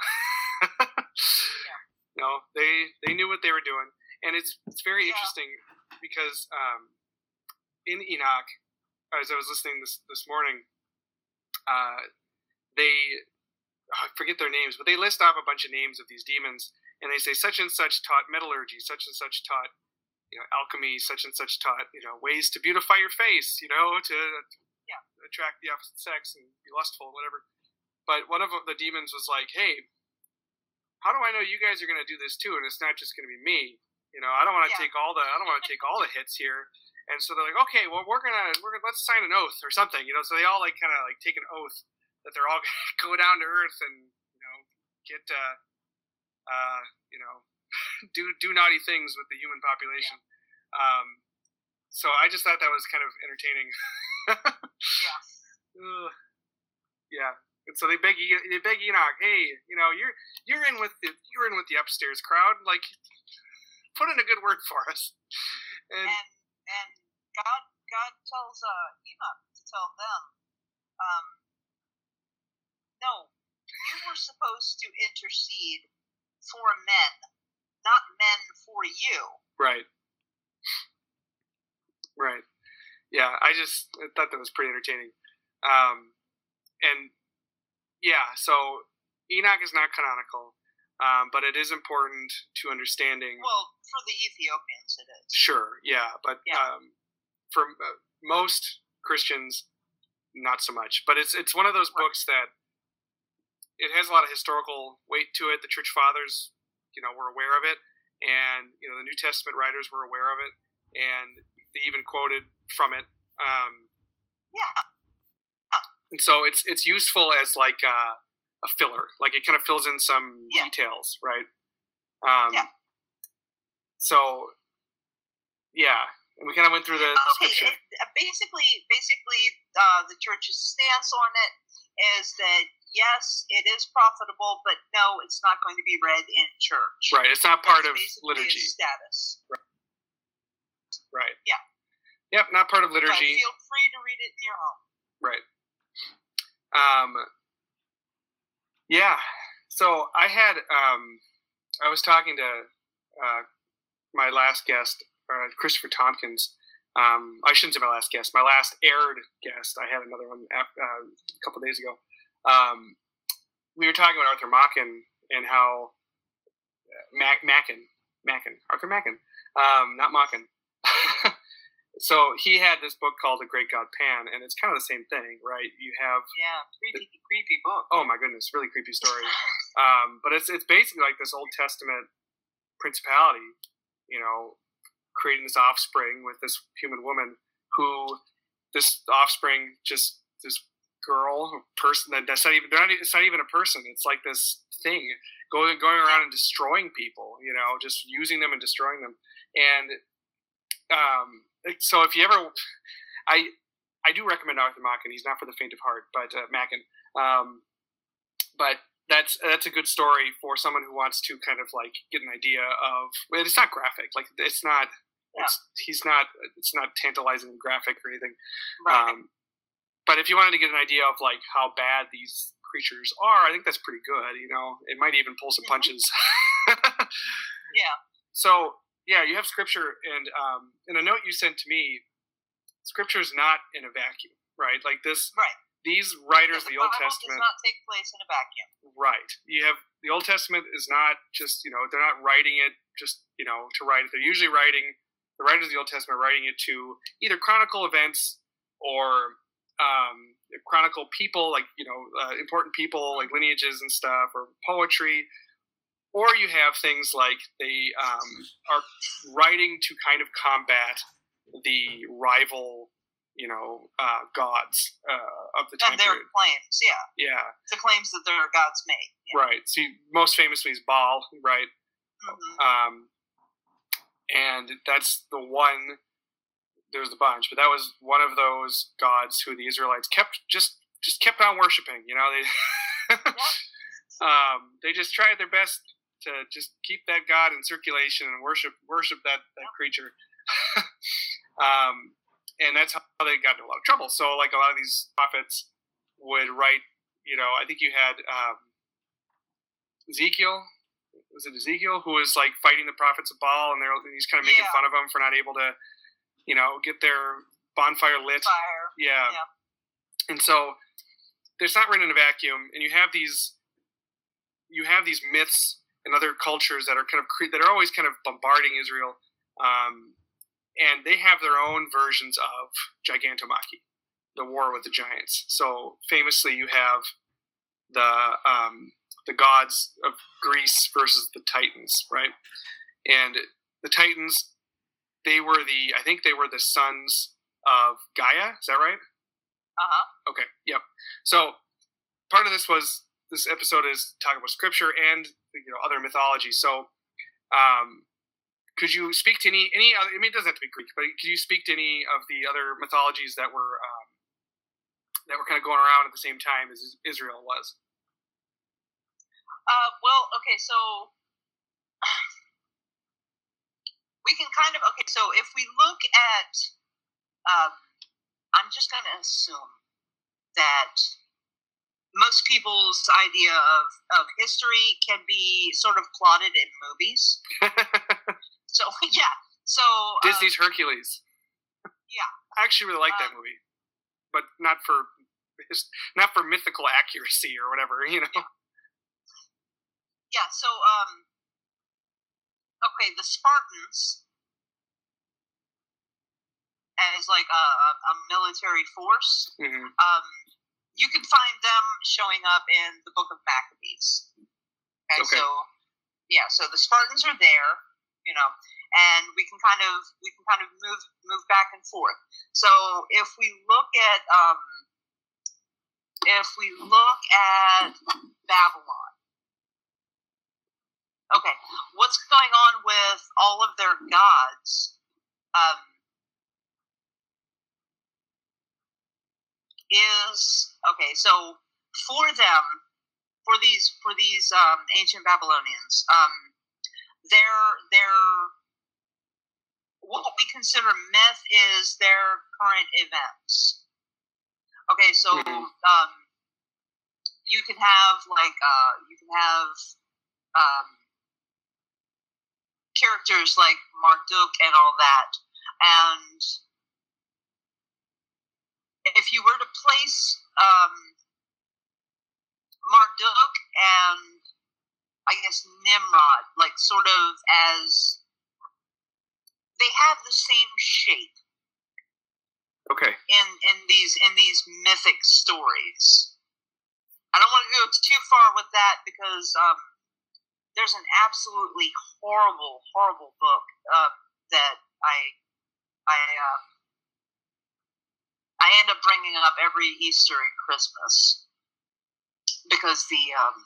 yeah. (laughs) no, they they knew what they were doing, and it's it's very yeah. interesting because um, in Enoch, as I was listening this this morning, uh, they I forget their names, but they list off a bunch of names of these demons, and they say such and such taught metallurgy, such and such taught you know, alchemy, such and such taught, you know, ways to beautify your face, you know, to yeah. attract the opposite sex and be lustful, whatever. But one of the demons was like, hey, how do I know you guys are going to do this too? And it's not just going to be me. You know, I don't want to yeah. take all the, I don't want to take all the hits here. And so they're like, okay, well, we're gonna, we're gonna, let's sign an oath or something. You know, so they all like kind of like take an oath that they're all (laughs) gonna go down to earth and you know get, uh, uh, you know, (laughs) do do naughty things with the human population. Yeah. Um, so I just thought that was kind of entertaining. (laughs) yeah. yeah. And so they beg they beg Enoch, hey, you know, you're you're in with the you're in with the upstairs crowd, like put in a good word for us. And and, and God God tells uh, Enoch to tell them, um, no, you were supposed to intercede for men not men for you. Right. Right. Yeah, I just I thought that was pretty entertaining. Um, and yeah, so Enoch is not canonical, um, but it is important to understanding. Well, for the Ethiopians, it is. Sure, yeah, but yeah. Um, for uh, most Christians, not so much. But it's it's one of those right. books that it has a lot of historical weight to it. The church fathers you know were aware of it, and you know the New Testament writers were aware of it, and they even quoted from it. Um, yeah. And so it's it's useful as like a, a filler, like it kind of fills in some yeah. details, right? Um, yeah. So, yeah, and we kind of went through the, the okay. scripture. It, basically, basically, uh, the church's stance on it is that yes, it is profitable, but no, it's not going to be read in church. Right. It's not part That's of liturgy. status. Right. Yeah. Yep. Not part of But liturgy. feel free to read it in your home. Right. Um. Yeah. So I had um, I was talking to uh, my last guest, uh, Christopher Tompkins. Um, I shouldn't say my last guest. My last aired guest. I had another one uh, a couple days ago. Um, we were talking about Arthur Machen and how uh, Mac Machen Machen Arthur Machen, um, not Machen. (laughs) so he had this book called The Great God Pan, and it's kind of the same thing, right? You have Yeah, creepy, creepy book. oh my goodness, really creepy story. um, but it's it's basically like this Old Testament principality, you know, creating this offspring with this human woman who this offspring just this girl person that that's not even they're not, it's not even a person. It's like this thing going going around and destroying people, you know, just using them and destroying them. And um, so if you ever, I I do recommend Arthur Machen He's not for the faint of heart, but uh, Machen. Um, but that's that's a good story for someone who wants to kind of like get an idea of. It's not graphic. Like it's not. It's, he's not. It's not tantalizing graphic or anything. Right. Um, but if you wanted to get an idea of like how bad these creatures are, I think that's pretty good. You know, it might even pull some Mhm. punches. (laughs) yeah. So yeah, you have scripture, and um, in a note you sent to me, scripture is not in a vacuum, right? Like this, Right. these writers, the the Old Bible Testament, does not take place in a vacuum. right? You have the Old Testament is not just you know they're not writing it just you know to write it. They're usually writing the writers of the Old Testament are writing it to either chronicle events or um, chronicle people like you know uh, important people like lineages and stuff or poetry or you have things like they um, are writing to kind of combat the rival you know uh, gods uh, of the time And their period claims, yeah. yeah The claims that their gods made. Yeah. right so you, most famously is baal right Mhm. um, and that's the one. There's a bunch, but that was one of those gods who the Israelites kept just just kept on worshiping. You know, they (laughs) um, they just tried their best to just keep that god in circulation and worship worship that that creature. (laughs) um, and that's how they got into a lot of trouble. So, like a lot of these prophets would write. You know, I think you had um, Ezekiel was it Ezekiel who was like fighting the prophets of Baal, and they're he's kind of making Yeah. fun of them for not able to, you know, get their bonfire lit. Fire. Yeah. Yeah. And so there's not written in a vacuum, and you have these you have these myths and other cultures that are kind of cre- that are always kind of bombarding Israel, um, and they have their own versions of Gigantomachy, the war with the giants. So famously, you have the um, the gods of Greece versus the Titans, right? And the Titans, they were the I think they were the sons of Gaia. Is that right? Uh huh. Okay. Yep. So part of this was this episode is talking about scripture and you know other mythology. So um, could you speak to any any other? I mean, it doesn't have to be Greek, but could you speak to any of the other mythologies that were um, that were kind of going around at the same time as Israel was? Uh, well, okay, so we can kind of okay. So if we look at, um, I'm just going to assume that most people's idea of, of history can be sort of plotted in movies. (laughs) So (laughs) yeah, so um, Disney's Hercules. yeah. I actually really like that Um, movie, but not for not for mythical accuracy or whatever. You know. yeah. So um, okay, the Spartans as like a, a, military force. hmm um, you can find them showing up in the book of Maccabees. Okay, Okay. so yeah, so the Spartans are there, you know, and we can kind of we can kind of move move back and forth. So if we look at um, if we look at Babylon, okay, what's going on with all of their gods? Um, is okay. So for them, for these for these um, ancient Babylonians, um, their their what we consider myth is their current events. Okay, so Mhm. um, you can have like uh, you can have um, characters like Marduk and all that, and if you were to place um, Marduk and I guess Nimrod, like sort of as they have the same shape Okay. in in these in these mythic stories. I don't want to go too far with that because um, there's an absolutely horrible, horrible book uh, that I I uh, I end up bringing up every Easter and Christmas because the um,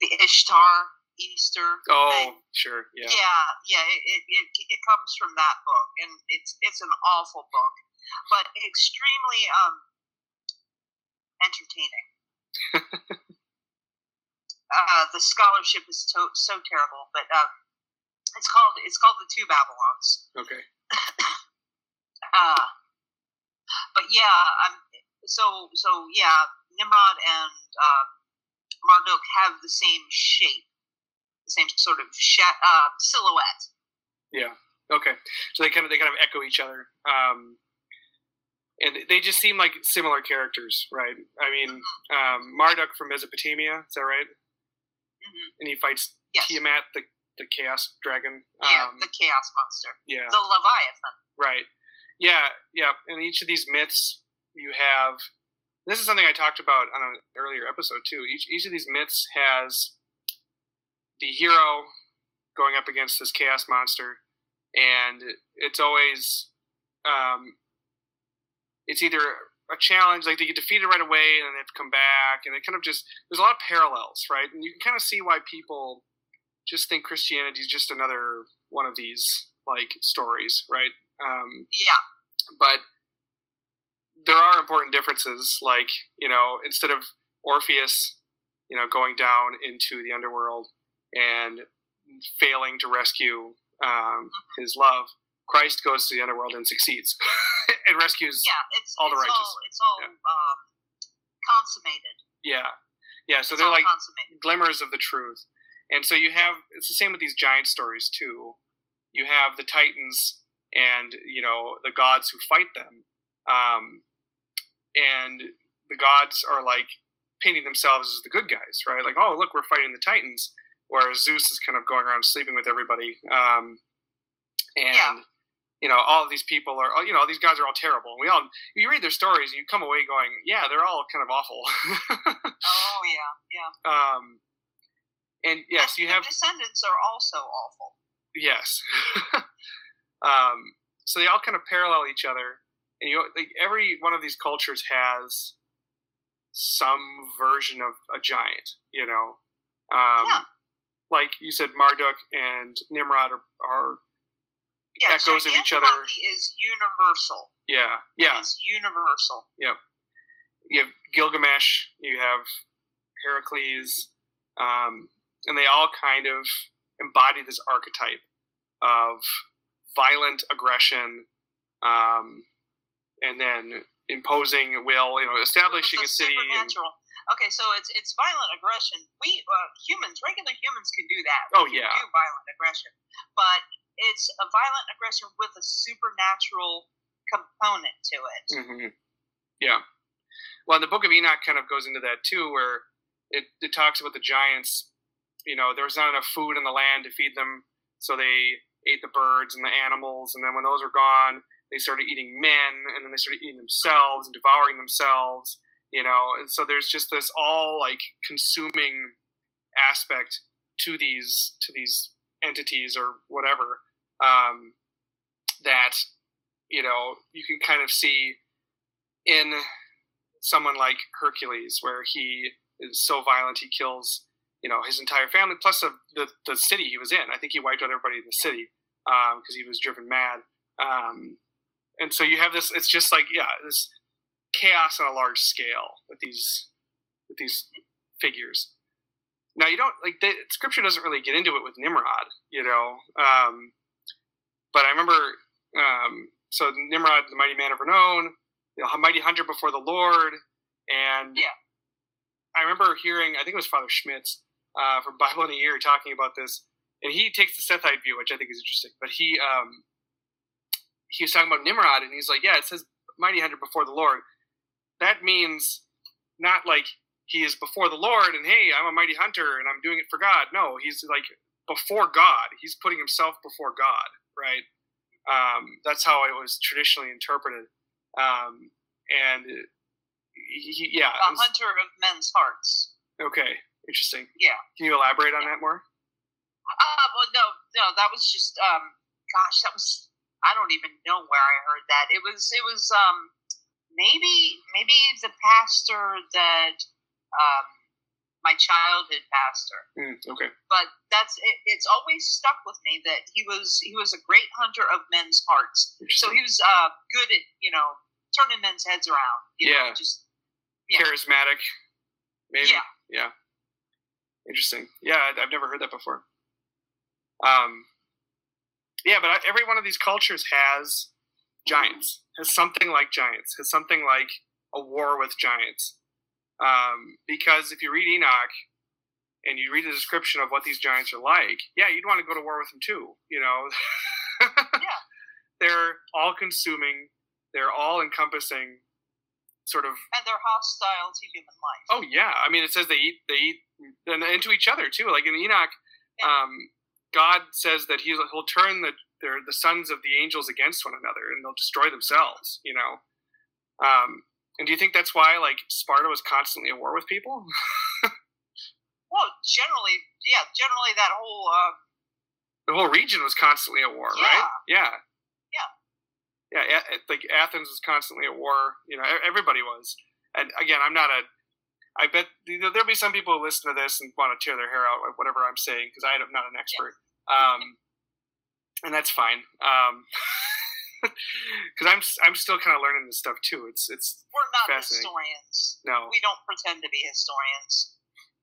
the Ishtar Easter Oh, thing sure. Yeah. yeah, yeah, it, it, it, it comes from that book, and it's it's an awful book, but extremely um entertaining. (laughs) uh, the scholarship is so so terrible, but um, it's called it's called the Two Babylons. Okay. (coughs) Uh, but yeah, um, so so yeah, Nimrod and uh, Marduk have the same shape, the same sort of sha- uh, silhouette. Yeah. Okay. So they kind of they kind of echo each other. Um, and they just seem like similar characters, right? I mean, um, Marduk from Mesopotamia, is that right? Hmm And he fights Yes. Tiamat, the the chaos dragon. Yeah, Um, the chaos monster, yeah. the Leviathan. Right. Yeah, yeah. In each of these myths, you have. This is something I talked about on an earlier episode too. Each each of these myths has the hero going up against this chaos monster, and it's always, um, it's either a challenge, like they get defeated right away, and then they have to come back, and it kind of just there's a lot of parallels, right? And you can kind of see why people just think Christianity is just another one of these like stories, right? Um, Yeah, but there are important differences like you know instead of orpheus you know going down into the underworld and failing to rescue um, his love christ goes to the underworld and succeeds (laughs) and rescues yeah, it's All the it's righteous. all it's all Yeah. um, consummated. yeah yeah so it's they're like glimmers of the truth and so you have it's the same with these giant stories too you have the titans and you know the gods who fight them um, and the gods are like painting themselves as the good guys right like oh look we're fighting the titans whereas zeus is kind of going around sleeping with everybody um, and Yeah. You know all of these people are you know these guys are all terrible we all you read their stories and you come away going yeah they're all kind of awful (laughs) Oh yeah, yeah. um, and yes And you have descendants are also awful. Yes. (laughs) um, so they all kind of parallel each other, and you like every one of these cultures has some version of a giant. You know, um, Yeah. like you said, Marduk and Nimrod are, are Yeah, Echoes of each other. is universal. yeah, yeah. It's universal. Yeah. You have Gilgamesh, you have Heracles, um, and they all kind of embody this archetype of violent aggression, um, and then imposing will, you know, establishing a city. And. Okay, so it's it's violent aggression. We uh, humans, regular humans, can do that. Oh, We can yeah. do violent aggression, but it's a violent aggression with a supernatural component to it. Mhm. Yeah. Well, the Book of Enoch kind of goes into that too, where it, it talks about the giants. You know, there was not enough food in the land to feed them, so they ate the birds and the animals, and then when those were gone, they started eating men, and then they started eating themselves and devouring themselves. You know, and so there's just this all like consuming aspect to these to these entities or whatever um, that you know you can kind of see in someone like Hercules, where he is so violent he kills you know his entire family plus the the, the city he was in. I think he wiped out everybody in the city because he was driven mad. Um, and so you have this. It's just like yeah, this chaos on a large scale with these with these figures. Now you don't like the scripture doesn't really get into it with Nimrod, you know. Um, but I remember, um, so Nimrod, the mighty man of renown, you know, mighty hunter before the Lord, and Yeah. I remember hearing, I think it was Father Schmitz uh, from Bible in a Year talking about this, and he takes the Sethite view, which I think is interesting. But he um, he was talking about Nimrod, and he's like, yeah, it says mighty hunter before the Lord. That means not like he is before the Lord and hey, I'm a mighty hunter and I'm doing it for God. No, he's like before God. He's putting himself before God, right? Um, that's how it was traditionally interpreted. Um, and he, he, yeah, A was- hunter of men's hearts. okay, interesting. Yeah. Can you elaborate on that more? Uh, well, no, no, that was just, um, gosh, that was, I don't even know where I heard that. It was, it was, um, maybe, maybe the pastor that, um, my childhood pastor. Mm, okay, But that's, it, it's always stuck with me that he was, he was a great hunter of men's hearts. So he was, uh, good at, you know, turning men's heads around. You Yeah. Know, just, yeah. Charismatic, maybe. yeah. Yeah. Interesting. Yeah, I've never heard that before. Um, yeah, but I- every one of these cultures has giants, has something like giants, has something like a war with giants. Um, because if you read Enoch and you read the description of what these giants are like, yeah, you'd want to go to war with them too. You know, (laughs) Yeah. they're all consuming, they're all encompassing, sort of And they're hostile to human life. Oh yeah, I mean it says they eat they eat and into each other too. Like in Enoch, Yeah. um, God says that he'll he'll turn the their, the sons of the angels against one another and they'll destroy themselves. You know, um, and do you think that's why like Sparta was constantly at war with people? (laughs) Well, generally, yeah, generally that whole, uh, the whole region was constantly at war, right? Yeah. Yeah. Yeah. Like Athens was constantly at war. You know, everybody was. And again, I'm not a. I bet you know, there'll be some people who listen to this and want to tear their hair out at whatever I'm saying because I'm not an expert. Um, and that's fine. Um, (laughs) (laughs) because I'm I'm still kind of learning this stuff too. It's it's we're not historians. no We don't pretend to be historians.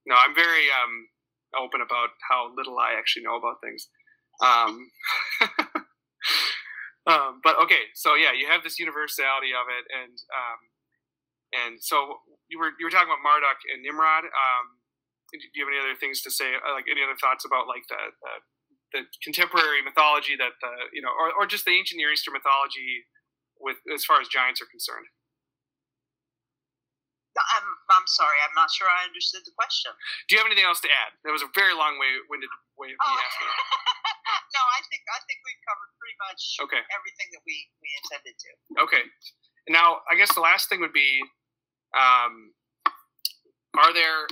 no. I'm very um open about how little I actually know about things. Um, (laughs) um, but okay, so yeah, you have this universality of it, and um, and so you were you were talking about Marduk and Nimrod. Um, do you have any other things to say? uh, Like any other thoughts about like the the, the contemporary mythology that the you know, or, or just the ancient Near Eastern mythology with as far as giants are concerned? I'm, I'm sorry, I'm not sure I understood the question. Do you have anything else to add? That was a very long way winded way of me Oh. asking. (laughs) no, I think I think we've covered pretty much Okay. everything that we, we intended to. Okay. Now, I guess the last thing would be, um, are there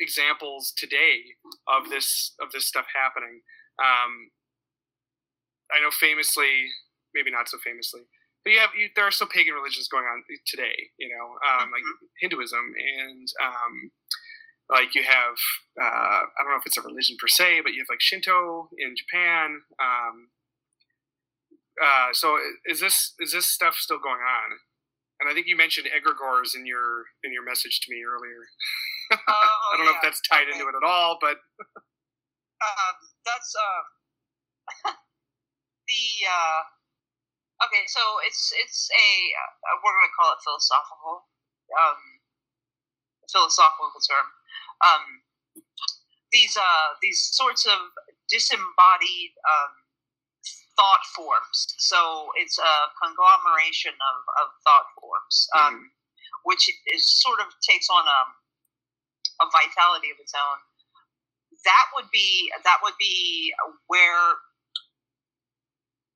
examples today of this of this stuff happening? Um, I know famously, maybe not so famously, but you have you, there are still pagan religions going on today. You know, um, like Hinduism and um, like you have uh, I don't know if it's a religion per se, but you have like Shinto in Japan. Um, uh, so is this is this stuff still going on? And I think you mentioned egregores in your in your message to me earlier. (laughs) Oh, I don't know if that's tied Okay. into it at all, but um, that's uh, (laughs) the uh, okay. So it's it's a uh, we're going to call it philosophical, um, philosophical term. Um, these uh these sorts of disembodied um, thought forms. So it's a conglomeration of, of thought forms, um, Mhm. which is sort of takes on a a vitality of its own that would be that would be where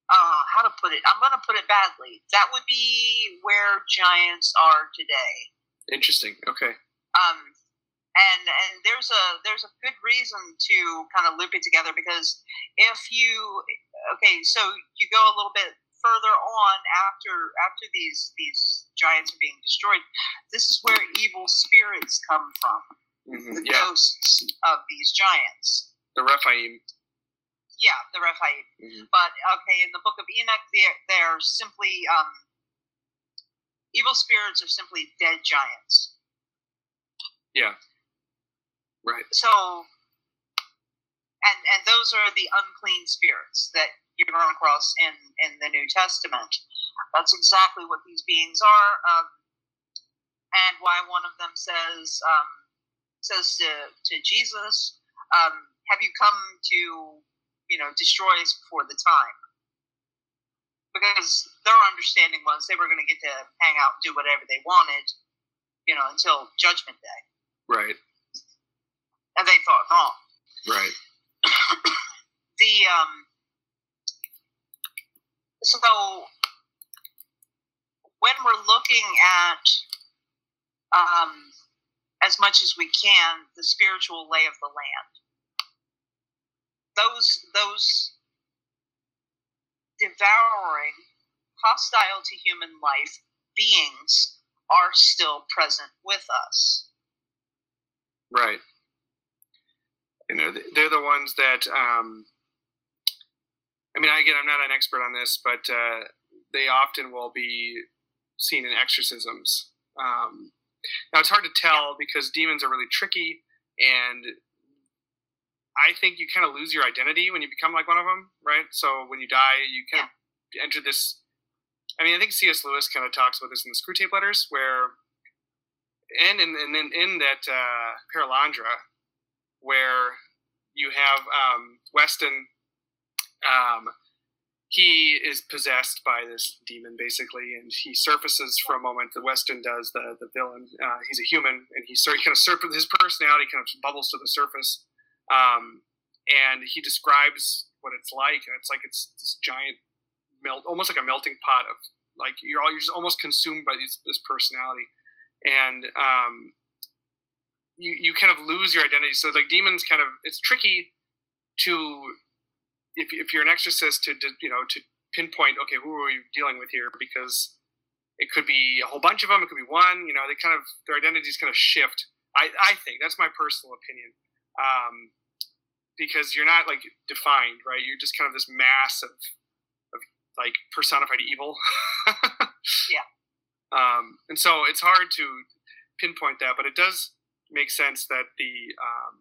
uh, how to put it i'm going to put it badly that would be where giants are today interesting. Okay. um, and and there's a there's a good reason to kind of loop it together because if you okay so you go a little bit further on after after these these giants are being destroyed this is where evil spirits come from hmm the Yeah, ghosts of these giants the Rephaim. yeah, the Rephaim. Mhm. But okay, in the book of Enoch, they're, they're simply um, evil spirits are simply dead giants. Yeah. Right. So, and and those are the unclean spirits that you run across in in the New Testament. That's exactly what these beings are, um, and why one of them says um, says to to Jesus, um, "Have you come to you know destroy us before the time?" Because their understanding was they were going to get to hang out and do whatever they wanted, you know, until Judgment Day. Right. And they thought wrong. Right. (coughs) the um so when we're looking at um as much as we can the spiritual lay of the land those those devouring hostile to human life beings are still present with us Right. You know, they're the ones that. Um, I mean, again, I'm not an expert on this, but uh, they often will be seen in exorcisms. Um, now, it's hard to tell because demons are really tricky, and I think you kind of lose your identity when you become like one of them, right? So when you die, you kind of enter this. I mean, I think C.S. Lewis kind of talks about this in the Screwtape Letters, where and in in, in, in that uh, Perelandra, where you have um, Weston. Um, he is possessed by this demon basically, and he surfaces for a moment. The Weston does the the villain. Uh, he's a human, and he, he kind of surfaces his personality kind of bubbles to the surface, um, and he describes what it's like, and it's like it's this giant melt, almost like a melting pot of like you're all you're just almost consumed by these, this personality, and um, you you kind of lose your identity. So like demons, kind of it's tricky to if if you're an exorcist to, to you know to pinpoint okay who are we dealing with here? Because it could be a whole bunch of them it could be one you know they kind of their identities kind of shift. I i think that's my personal opinion um because you're not like defined right? You're just kind of this mass of of like personified evil. (laughs) Yeah. um and so it's hard to pinpoint that but it does make sense that the um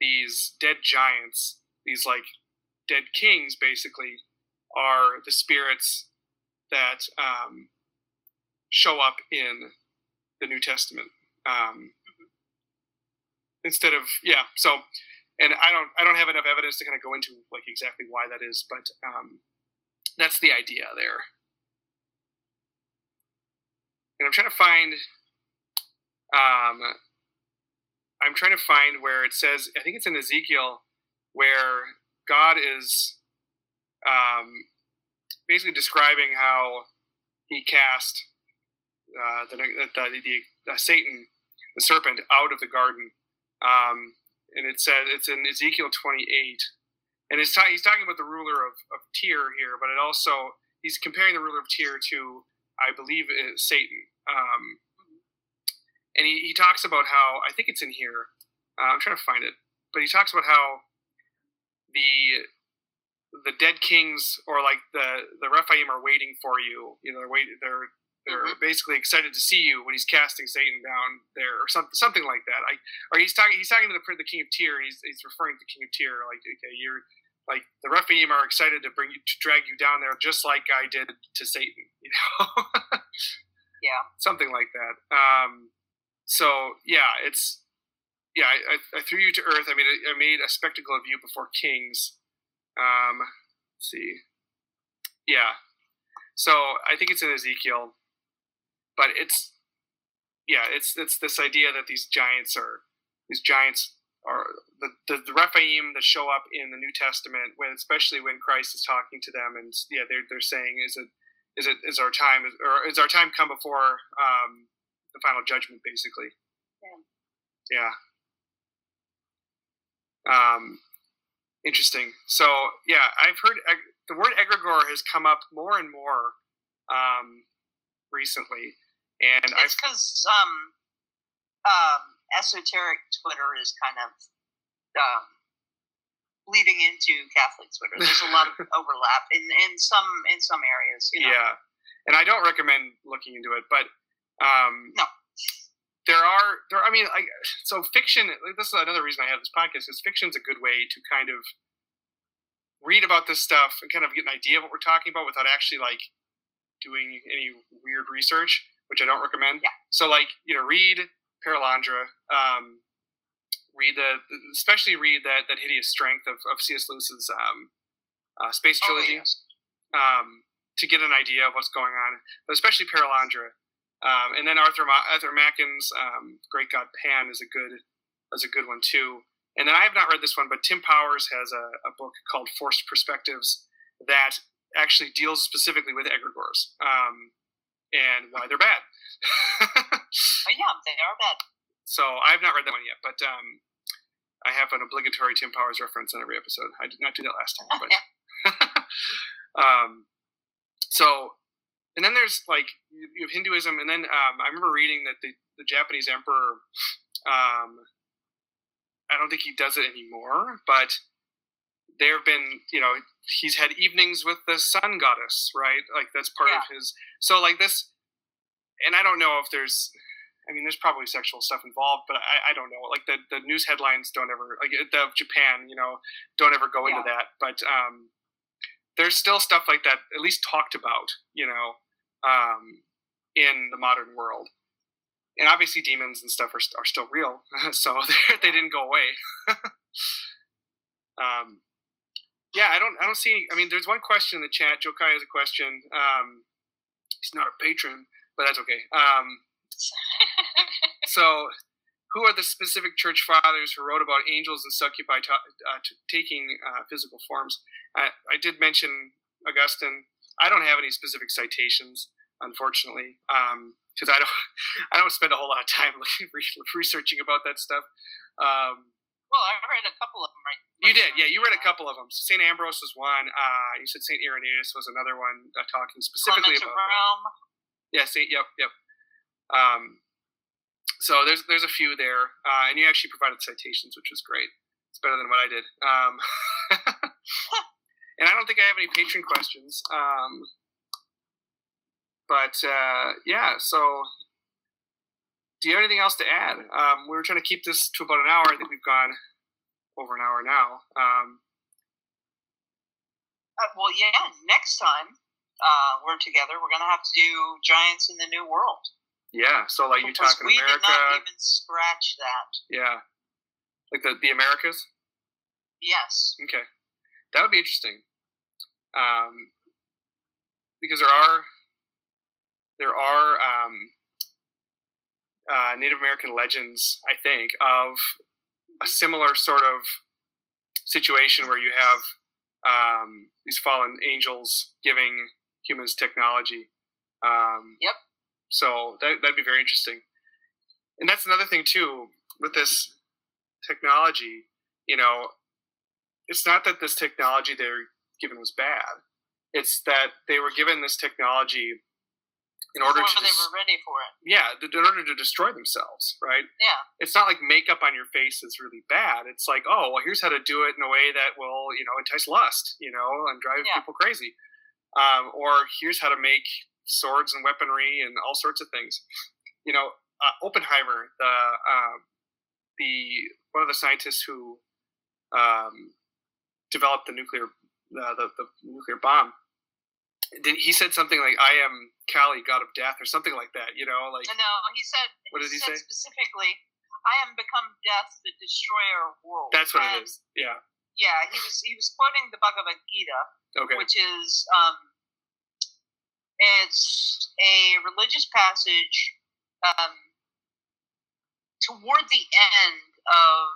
these dead giants these like dead kings basically are the spirits that um, show up in the New Testament. Um, instead of yeah, so and I don't I don't have enough evidence to kind of go into like exactly why that is, but um, that's the idea there. And I'm trying to find. Um, I'm trying to find where it says. I think it's in Ezekiel where God is um, basically describing how he cast uh, the, the, the, the, Satan, the serpent, out of the garden. Um, and it says it's in Ezekiel 28, and it's ta- he's talking about the ruler of, of here, but it also he's comparing the ruler of Tyre to, I believe, Satan. Um, and he, he talks about how I think it's in here. Uh, I'm trying to find it, but he talks about how the the dead kings or like the the Rephaim are waiting for you. You know, they're waiting. They're they're mm-hmm. basically excited to see you when he's casting Satan down there, or something something like that. I or he's talking he's talking to the the king of Tyre. He's he's referring to the king of Tyre like okay, you're like the Rephaim are excited to bring you to drag you down there, just like I did to Satan. (laughs) You know. yeah. Something like that. Um, so yeah, it's yeah, I, I, threw you to earth. I made a, I made a spectacle of you before kings. Um, let's see. Yeah. So I think it's in Ezekiel, but it's yeah, it's it's this idea that these giants are these giants are the, the, the Rephaim that show up in the New Testament when especially when Christ is talking to them and yeah they're they're saying is it is it is our time or is our time come before um, the final judgment basically yeah. yeah um, interesting. So yeah, I've heard the word egregore has come up more and more um, recently, and it's because um, um, esoteric Twitter is kind of um, bleeding into Catholic Twitter. There's a lot of (laughs) overlap in in some in some areas. You know? Yeah, and I don't recommend looking into it, but um, no. There are there. I mean, I, so fiction. Like, this is another reason I have this podcast. Is fiction's a good way to kind of read about this stuff and kind of get an idea of what we're talking about without actually like doing any weird research, which I don't recommend. Yeah. So like you know, read Perelandra. Um, read the especially read that that hideous strength of, of C.S. Lewis's um, uh, space Oh, trilogy yes. um, to get an idea of what's going on, but especially Perelandra. Um, and then Arthur Ma- Arthur Machen's um, Great God Pan is a good is a good one too. And then I have not read this one, but Tim Powers has a, a book called Forced Perspectives that actually deals specifically with egregores um, and why they're bad. (laughs) Oh, yeah, they are bad. so I have not read that one yet, but um, I have an obligatory Tim Powers reference in every episode. I did not do that last time, but (laughs) (laughs) um, so and then there's like you have Hinduism, and then um, I remember reading that the the Japanese emperor. Um, I don't think he does it anymore, but there have been you know he's had evenings with the sun goddess, right? Like that's part of his. So like this, and I don't know if there's. I mean, there's probably sexual stuff involved, but I, I don't know. Like the, the news headlines don't ever like the Japan, you know, don't ever go into that. But um, there's still stuff like that at least talked about, you know, um, in the modern world. And obviously, demons and stuff are, are still real, (laughs) so (laughs) they didn't go away. (laughs) um, yeah, I don't, I don't see. I mean, there's one question in the chat. Jokai has a question. Um, he's not a patron, but that's okay. Um, so, who are the specific church fathers who wrote about angels and succubi ta- uh, t- taking uh, physical forms? I, I did mention Augustine. I don't have any specific citations, unfortunately, because I don't (laughs) I don't spend a whole lot of time (laughs) looking, researching about that stuff. Um, Well, I read a couple of them right. you did, yeah. You read a couple of them. Saint Ambrose was one. Uh, you said Saint Irenaeus was another one, uh, talking specifically Clement about that. Rome. Yeah, Saint. Yep, yep. Um, so there's there's a few there, uh, and you actually provided citations, which was great. It's better than what I did. Um, (laughs) and I don't think I have any patron questions. Um, but uh, yeah, so do you have anything else to add? Um, we were trying to keep this to about an hour. I think we've gone over an hour now. Um, Uh, well, yeah. Next time uh, we're together, we're gonna have to do Giants in the New World. yeah, so like you talking we did America? not even scratch that. Yeah, like the the Americas. Yes. Okay, that would be interesting. Um, because there are there are um, uh, Native American legends, I think, of a similar sort of situation where you have um, these fallen angels giving humans technology. Um, Yep. So that that'd be very interesting. And that's another thing too with this technology. You know, it's not that this technology they're given was bad. It's that they were given this technology in order to they were ready for it. yeah, in order to destroy themselves, right? Yeah. It's not like makeup on your face is really bad. It's like, oh, well, here's how to do it in a way that will, you know, entice lust, you know, and drive Yeah. people crazy. Um, or here's how to make swords and weaponry and all sorts of things. You know, uh, Oppenheimer, the uh, the one of the scientists who um, developed the nuclear the, the, the nuclear bomb. He said something like, "I am Kali, god of death," or something like that. You know, like No, he said. What did he said say? Specifically, I am become death, the destroyer of worlds. that's what And, it is. Yeah. Yeah, he was he was quoting the Bhagavad Gita, Okay. which is um, it's a religious passage um, toward the end of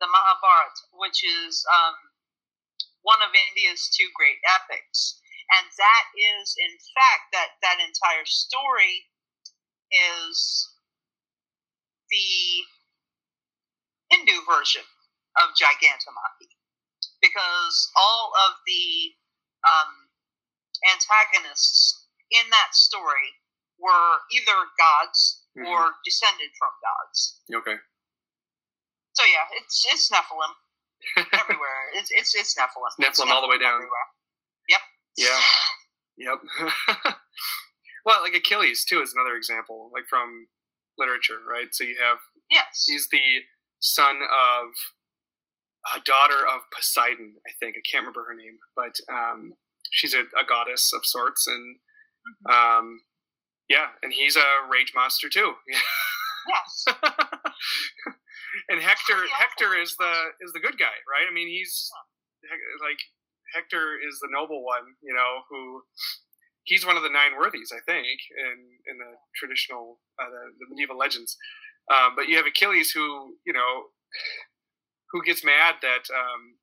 the Mahabharata, which is um, one of India's two great epics, and that is in fact that that entire story is the Hindu version of Gigantomachy because all of the um, antagonists in that story were either gods Mhm. or descended from gods. Okay. So yeah, it's it's Nephilim everywhere. it's it's it's Nephilim. Nephilim all the way down. everywhere. Yep. Yeah. Yep. (laughs) well, like Achilles too is another example, like from literature, right? So you have Yes. he's the son of a daughter of Poseidon, I think. I can't remember her name, but um, she's a, a goddess of sorts, and Mhm. um, yeah, and he's a rage monster too. (laughs) yes. (laughs) and Hector, Hector is the is the good guy, right? I mean, he's like Hector is the noble one, you know, who he's one of the nine worthies, I think, in in the traditional uh, the, the medieval legends. Um, but you have Achilles, who you know, who gets mad that um,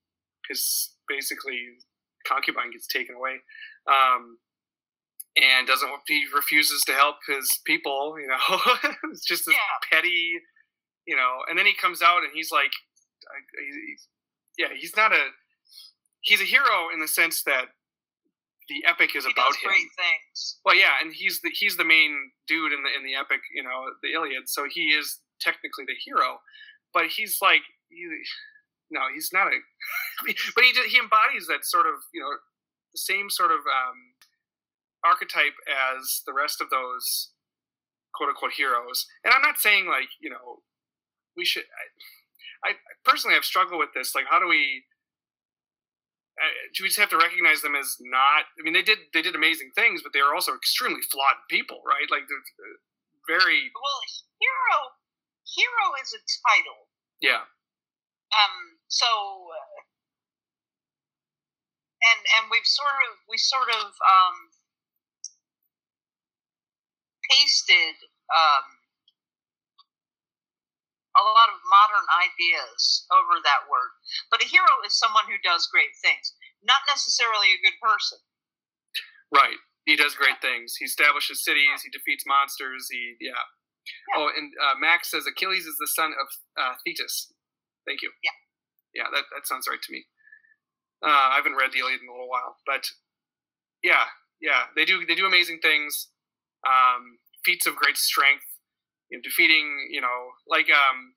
his basically concubine gets taken away. Um, and doesn't he refuses to help his people you know (laughs) it's just this Yeah. petty you know and then he comes out and he's like he's, yeah he's not a he's a hero in the sense that the epic is He about does him things. well yeah and he's the he's the main dude in the in the epic you know the iliad so he is technically the hero but he's like he, no he's not a (laughs) but he he embodies that sort of you know the same sort of um archetype as the rest of those quote unquote heroes and i'm not saying like you know we should i, I personally have struggled with this like how do we uh, do we just have to recognize them as not i mean they did they did amazing things but they are also extremely flawed people right like they're very Well, hero, hero is a title. yeah Um. So. Uh, and and we've sort of we sort of um pasted um a lot of modern ideas over that word. But a hero is someone who does great things, not necessarily a good person. right. He does great things. He establishes cities. He defeats monsters. He yeah, Yeah. oh and uh, max says achilles is the son of uh, thetis. Thank you. Yeah. yeah that, that sounds right to me. Uh, i haven't read the iliad in a little while but yeah yeah they do they do amazing things. Um, feats of great strength you know, defeating you know like um,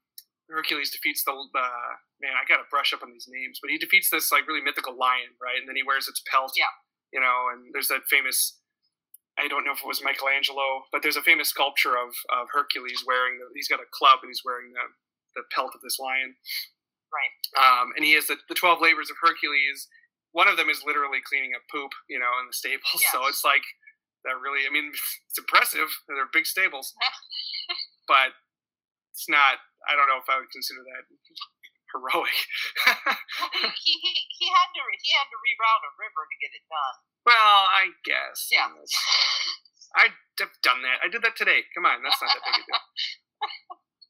hercules defeats the uh, man i gotta brush up on these names but he defeats this like really mythical lion right and then he wears its pelt Yeah. you know and there's that famous I don't know if it was Michelangelo, but there's a famous sculpture of, of Hercules wearing the, he's got a club and he's wearing the, the pelt of this lion. Right. Um, and he has the, the 12 labors of Hercules. One of them is literally cleaning up poop, you know, in the stables. (laughs) So it's like that really, I mean, (laughs) it's impressive. They're big stables, (laughs) but it's not, I don't know if I would consider that (laughs) heroic. Well, he, he, he had to he had to reroute a river to get it done. well, I guess. Yeah. I've done that. I did that today. Come on, that's not that big a deal.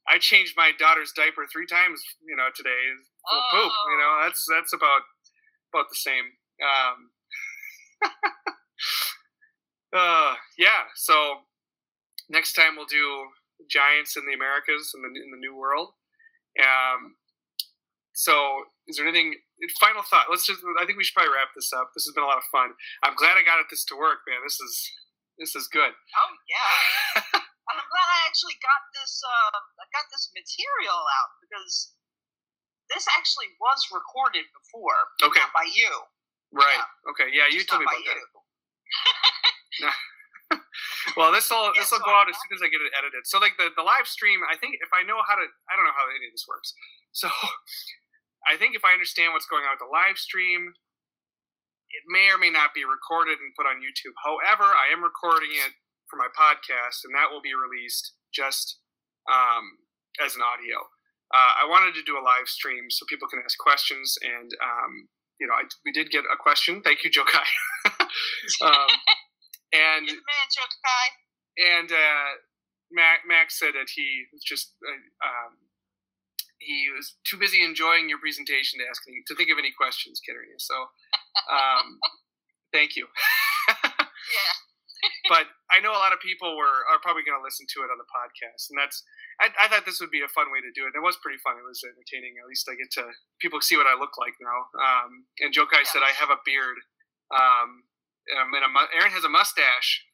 I changed my daughter's diaper three times, you know, today for poop. You know, that's that's about about the same. Um, uh, yeah. So next time we'll do giants in the Americas in the in the New World. Um, so is there anything? Final thought. Let's just. I think we should probably wrap this up. This has been a lot of fun. I'm glad I got this to work, man. This is this is good. Oh yeah. (laughs) And I'm glad I actually got this uh I got this material out because this actually was recorded before. Okay. Not by you. Right. Okay. Yeah, you told me by about you. that. (laughs) Well, this will this will go out as soon as I get it edited. So like the the live stream, I think if I know how to, I don't know how any of this works. So (laughs) I think if I understand what's going on with the live stream, it may or may not be recorded and put on YouTube. However, I am recording it for my podcast, and that will be released just um, as an audio. Uh, I wanted to do a live stream so people can ask questions, and um, you know, I, we did get a question. Thank you, Joe Kai. (laughs) um, and the man, Joe Kai. and uh, Mac, Max said that he was just uh, um, he was too busy enjoying your presentation to ask any, to think of any questions, Katerina. So, um, (laughs) thank you. (laughs) Yeah. But I know a lot of people were are probably going to listen to it on the podcast, and that's I, I thought this would be a fun way to do it. It was pretty fun. It was entertaining. At least I get to people see what I look like now. Um, and Joe Kai said I have a beard. Um, um, and a, mu- Aaron has a mustache.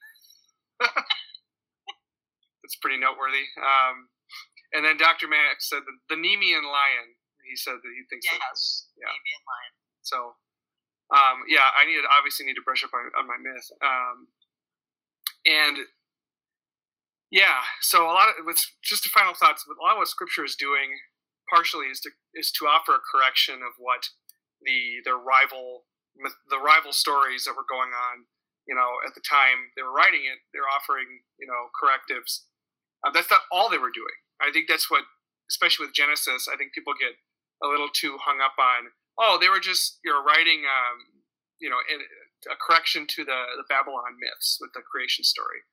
(laughs) That's pretty noteworthy. Um, and then Dr. Max said the, the Nemean lion. He said that he thinks that. Yes. Yeah. Damien Lyon. So, um, yeah, I need obviously need to brush up on, on my myth. Um, and Yeah. So a lot of with just a final thoughts. A lot of what Scripture is doing, partially, is to is to offer a correction of what the the rival the rival stories that were going on. You know, at the time they were writing it, they're offering you know correctives. Uh, that's not all they were doing. I think that's what, especially with Genesis, I think people get a little too hung up on. Oh, they were just you know writing, um, you know, a correction to the the Babylon myths with the creation story.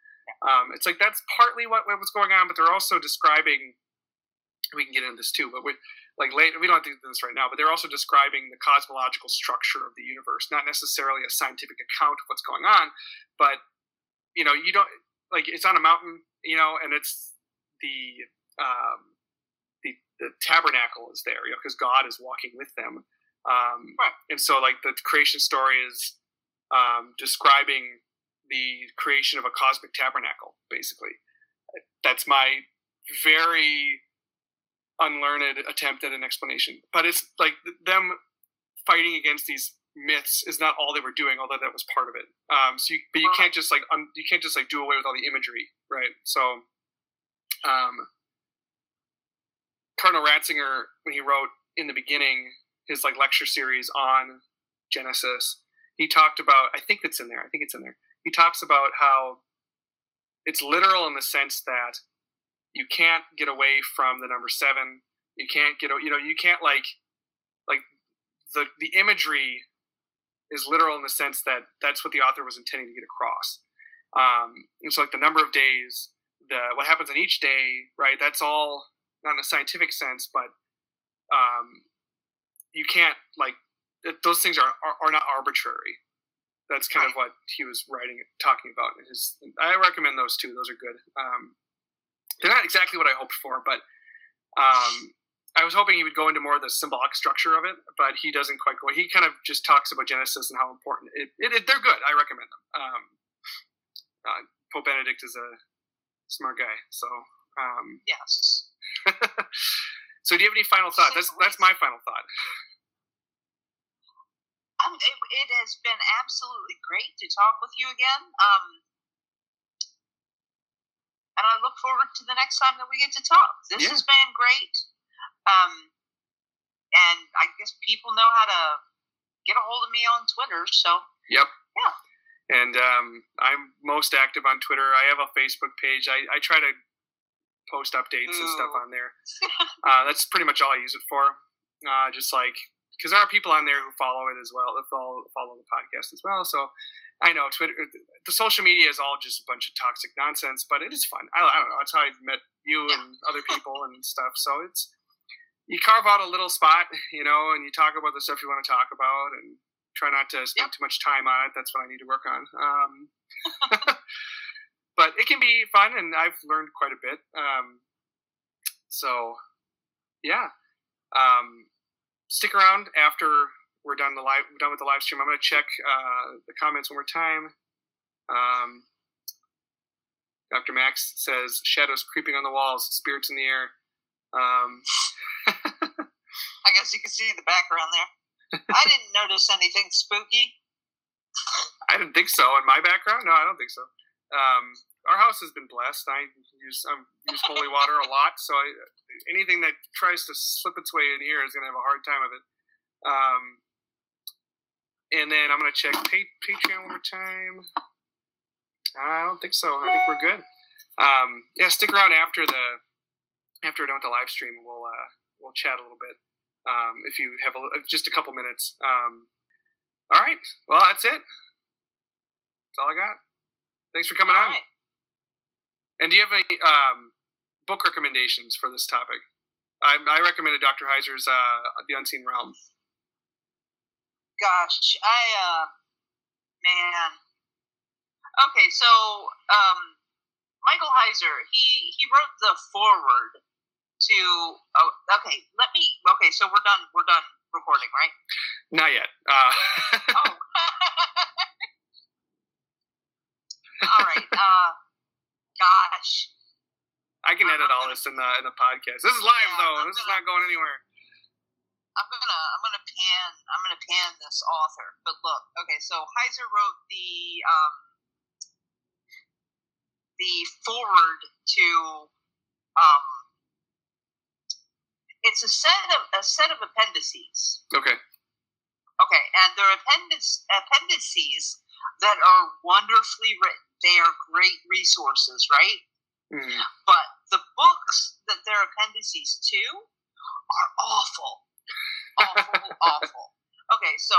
Um, it's like that's partly what, what was going on, but they're also describing. We can get into this too, but we like later we don't have to do this right now. But they're also describing the cosmological structure of the universe, not necessarily a scientific account of what's going on, but you know, you don't like it's on a mountain, you know, and it's the um, the the tabernacle is there, you know, because God is walking with them. Um, right. And so, like the creation story is um, describing the creation of a cosmic tabernacle, basically. That's my very unlearned attempt at an explanation. But it's like them fighting against these myths is not all they were doing, although that was part of it. Um, so, you, but you can't just like un, you can't just like do away with all the imagery, right? So, um, Cardinal Ratzinger, when he wrote in the beginning his like lecture series on Genesis, he talked about. I think it's in there. I think it's in there he talks about how it's literal in the sense that you can't get away from the number seven. You can't get, you know, you can't like, like the the imagery is literal in the sense that that's what the author was intending to get across. Um, and so, like the number of days, the what happens on each day, right? That's all not in a scientific sense, but um, you can't like those things are, are, are not arbitrary that's kind of what he was writing, talking about. In his, I recommend those two; those are good. Um, they're not exactly what I hoped for, but um, I was hoping he would go into more of the symbolic structure of it, but he doesn't quite go. He kind of just talks about Genesis and how important it. it, it they're good. I recommend them. Um, uh, Pope Benedict is a smart guy, so um, yes. (laughs) so, do you have any final thoughts? That's that's my final thought. (laughs) It, it, has been absolutely great to talk with you again. Um, and I look forward to the next time that we get to talk. This yeah. has been great. Um, and I guess people know how to get a hold of me on Twitter. So, yep. Yeah. And um, I'm most active on Twitter. I have a Facebook page. I, I try to post updates Ooh. and stuff on there. (laughs) uh, that's pretty much all I use it for. Uh, just like because there are people on there who follow it as well, that follow follow the podcast as well. So I know Twitter, the social media is all just a bunch of toxic nonsense, but it is fun. I, I don't know. That's how I met you and other people and stuff. So it's you carve out a little spot, you know, and you talk about the stuff you want to talk about, and try not to spend too much time on it. That's what I need to work on. Um, (laughs) but it can be fun, and I've learned quite a bit. Um, so, yeah. Um, stick around after we're done the live done with the live stream. I'm going to check uh, the comments one more time. Um, Dr. Max says shadows creeping on the walls, spirits in the air. Um, (laughs) I guess you can see the background there. I (laughs) didn't notice anything spooky. I didn't think so. In my background, no, I don't think so. Um, our house has been blessed. I use I use (laughs) holy water a lot, so I, anything that tries to slip its way in here is going to have a hard time of it. Um, and then I'm going to check Patreon one more time. I don't think so. I think we're good. Um, yeah, stick around after the after done with the live stream. We'll uh, we'll chat a little bit um, if you have a, just a couple minutes. Um, all right. Well, that's it. That's all I got. Thanks for coming all on. Right. And do you have any um, book recommendations for this topic? I, I recommended Dr. Heiser's uh, The Unseen Realm. Gosh, I, uh, man. Okay, so um, Michael Heiser, he, he wrote the foreword to. Oh, okay, let me. Okay, so we're done. We're done recording, right? Not yet. Uh, (laughs) oh. (laughs) All right. Uh, gosh. I can edit all this in the in the podcast. This is live yeah, though. I'm this gonna, is not going anywhere. I'm gonna I'm gonna pan I'm gonna pan this author. But look, okay, so Heiser wrote the um the forward to um, it's a set of a set of appendices. Okay. Okay, and they're appendix, appendices that are wonderfully written. They are great resources, right? Mm. But the books that they're appendices to are awful, awful, (laughs) awful. Okay, so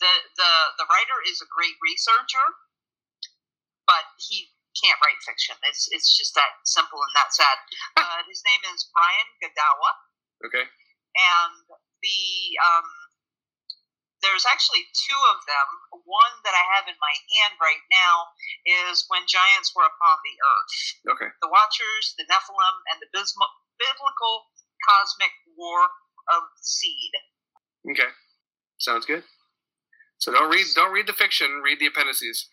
the the the writer is a great researcher, but he can't write fiction. It's it's just that simple and that sad. (laughs) Uh, his name is Brian Godawa, Okay. and the um, there's actually two of them. One that I have in my hand right now is When Giants Were Upon the Earth. Okay. The Watchers, the Nephilim, and the bism- Biblical Cosmic War of Seed. Okay. Sounds good. So don't read don't read the fiction. Read the appendices.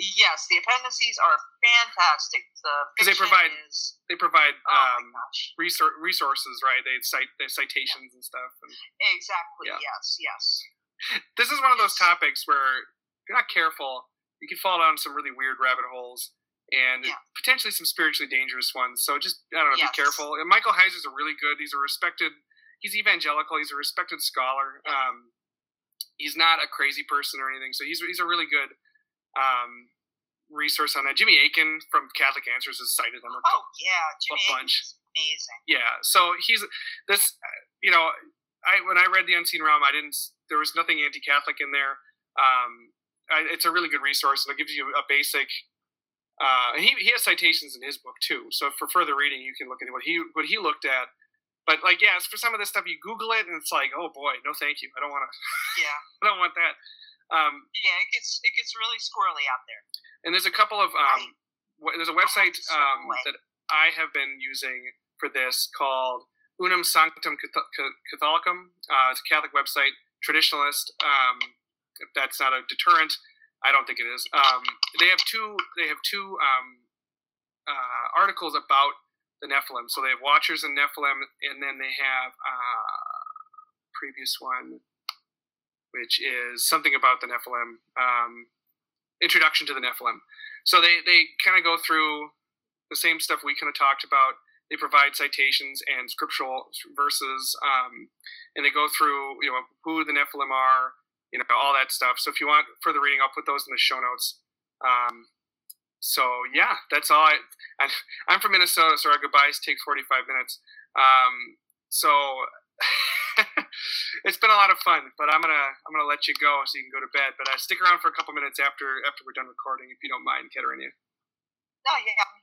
Yes, the appendices are fantastic. The 'Cause they provide is, They provide oh um, resor- resources, right? They cite they citations and stuff. And exactly. Yeah. Yes, yes. This is one of those topics where if you're not careful, you can fall down some really weird rabbit holes and Yeah. potentially some spiritually dangerous ones. So just I don't know, Yes. be careful. And Michael Heiser's a really good. He's a respected. He's evangelical. He's a respected scholar. Um, he's not a crazy person or anything. So he's he's a really good um, resource on that. Jimmy Akin from Catholic Answers has cited him. a Oh yeah, Jimmy bunch. Akin's amazing. yeah so he's this you know i when i read the unseen realm i didn't there was nothing anti-catholic in there. Um I, it's a really good resource and it gives you a basic uh and he, he has citations in his book too. So for further reading you can look at what he what he looked at. But like yes for some of this stuff you google it and it's like oh boy no thank you. I don't want to (laughs) Yeah, i don't want that. Um yeah. It gets it gets really squirrely out there. and there's a couple of um wh- there's a website um, that I have been using for this called Unam Sanctam Catholicam. Uh, it's a Catholic website, traditionalist. Um, if that's not a deterrent, I don't think it is. Um, they have two. They have two um, uh, articles about the Nephilim. So they have Watchers and Nephilim, and then they have uh, previous one, which is something about the Nephilim. Um, introduction to the Nephilim. So they they kind of go through the same stuff we kind of talked about. They provide citations and scriptural verses, um, and they go through you know who the Nephilim are, you know all that stuff. So if you want further reading, I'll put those in the show notes. Um, so yeah, that's all. I, I I'm from Minnesota, so our goodbyes take 45 minutes. Um, so (laughs) it's been a lot of fun, but I'm gonna I'm gonna let you go so you can go to bed. But uh, stick around for a couple minutes after after we're done recording, if you don't mind, Katerina. Oh yeah.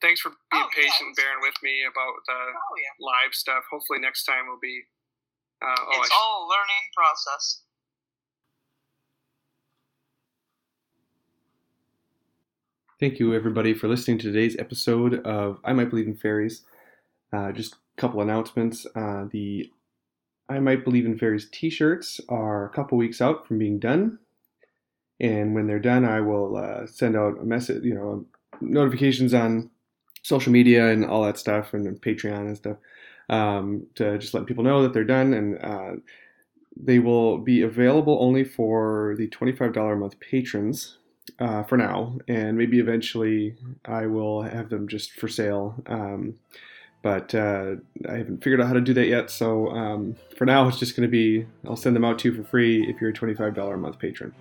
Thanks for being Oh, patient, it's- bearing with me about the Oh yeah. live stuff. Hopefully next time will be. Uh, oh, it's sh- all a learning process. Thank you, everybody, for listening to today's episode of I Might Believe in Fairies. Uh, just a couple announcements. Uh, the I Might Believe in Fairies t shirts are a couple weeks out from being done. And when they're done, I will uh, send out a message, you know, notifications on social media and all that stuff and Patreon and stuff um, to just let people know that they're done. And uh, they will be available only for the $25 a month patrons uh, for now, and maybe eventually I will have them just for sale. Um, but uh, I haven't figured out how to do that yet. So um, for now, it's just going to be I'll send them out to you for free if you're a twenty-five dollar a month patron,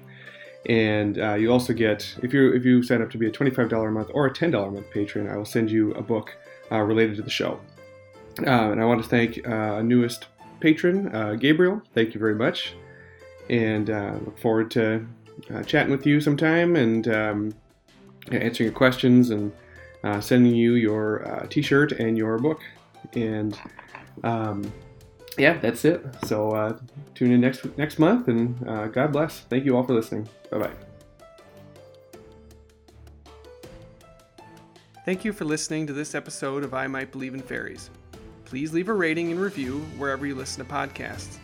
and uh, you also get if you if you sign up to be a twenty-five dollar a month or a ten dollar a month patron, I will send you a book uh, related to the show. Uh, and I want to thank uh, our newest patron, uh, Gabriel. Thank you very much, and uh, look forward to uh, chatting with you sometime and um, answering your questions and uh, sending you your uh, t-shirt and your book and um, yeah that's it so uh, tune in next next month and uh, god bless thank you all for listening bye bye Thank you for listening to this episode of I Might Believe in Fairies. Please leave a rating and review wherever you listen to podcasts.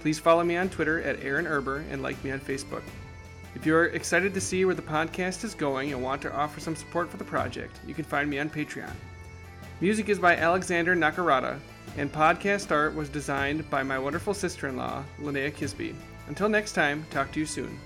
Please follow me on Twitter at Aaron Erber and like me on Facebook. If you're excited to see where the podcast is going and want to offer some support for the project, you can find me on Patreon. Music is by Alexander Nakarada, and podcast art was designed by my wonderful sister in law, Linnea Kisby. Until next time, talk to you soon.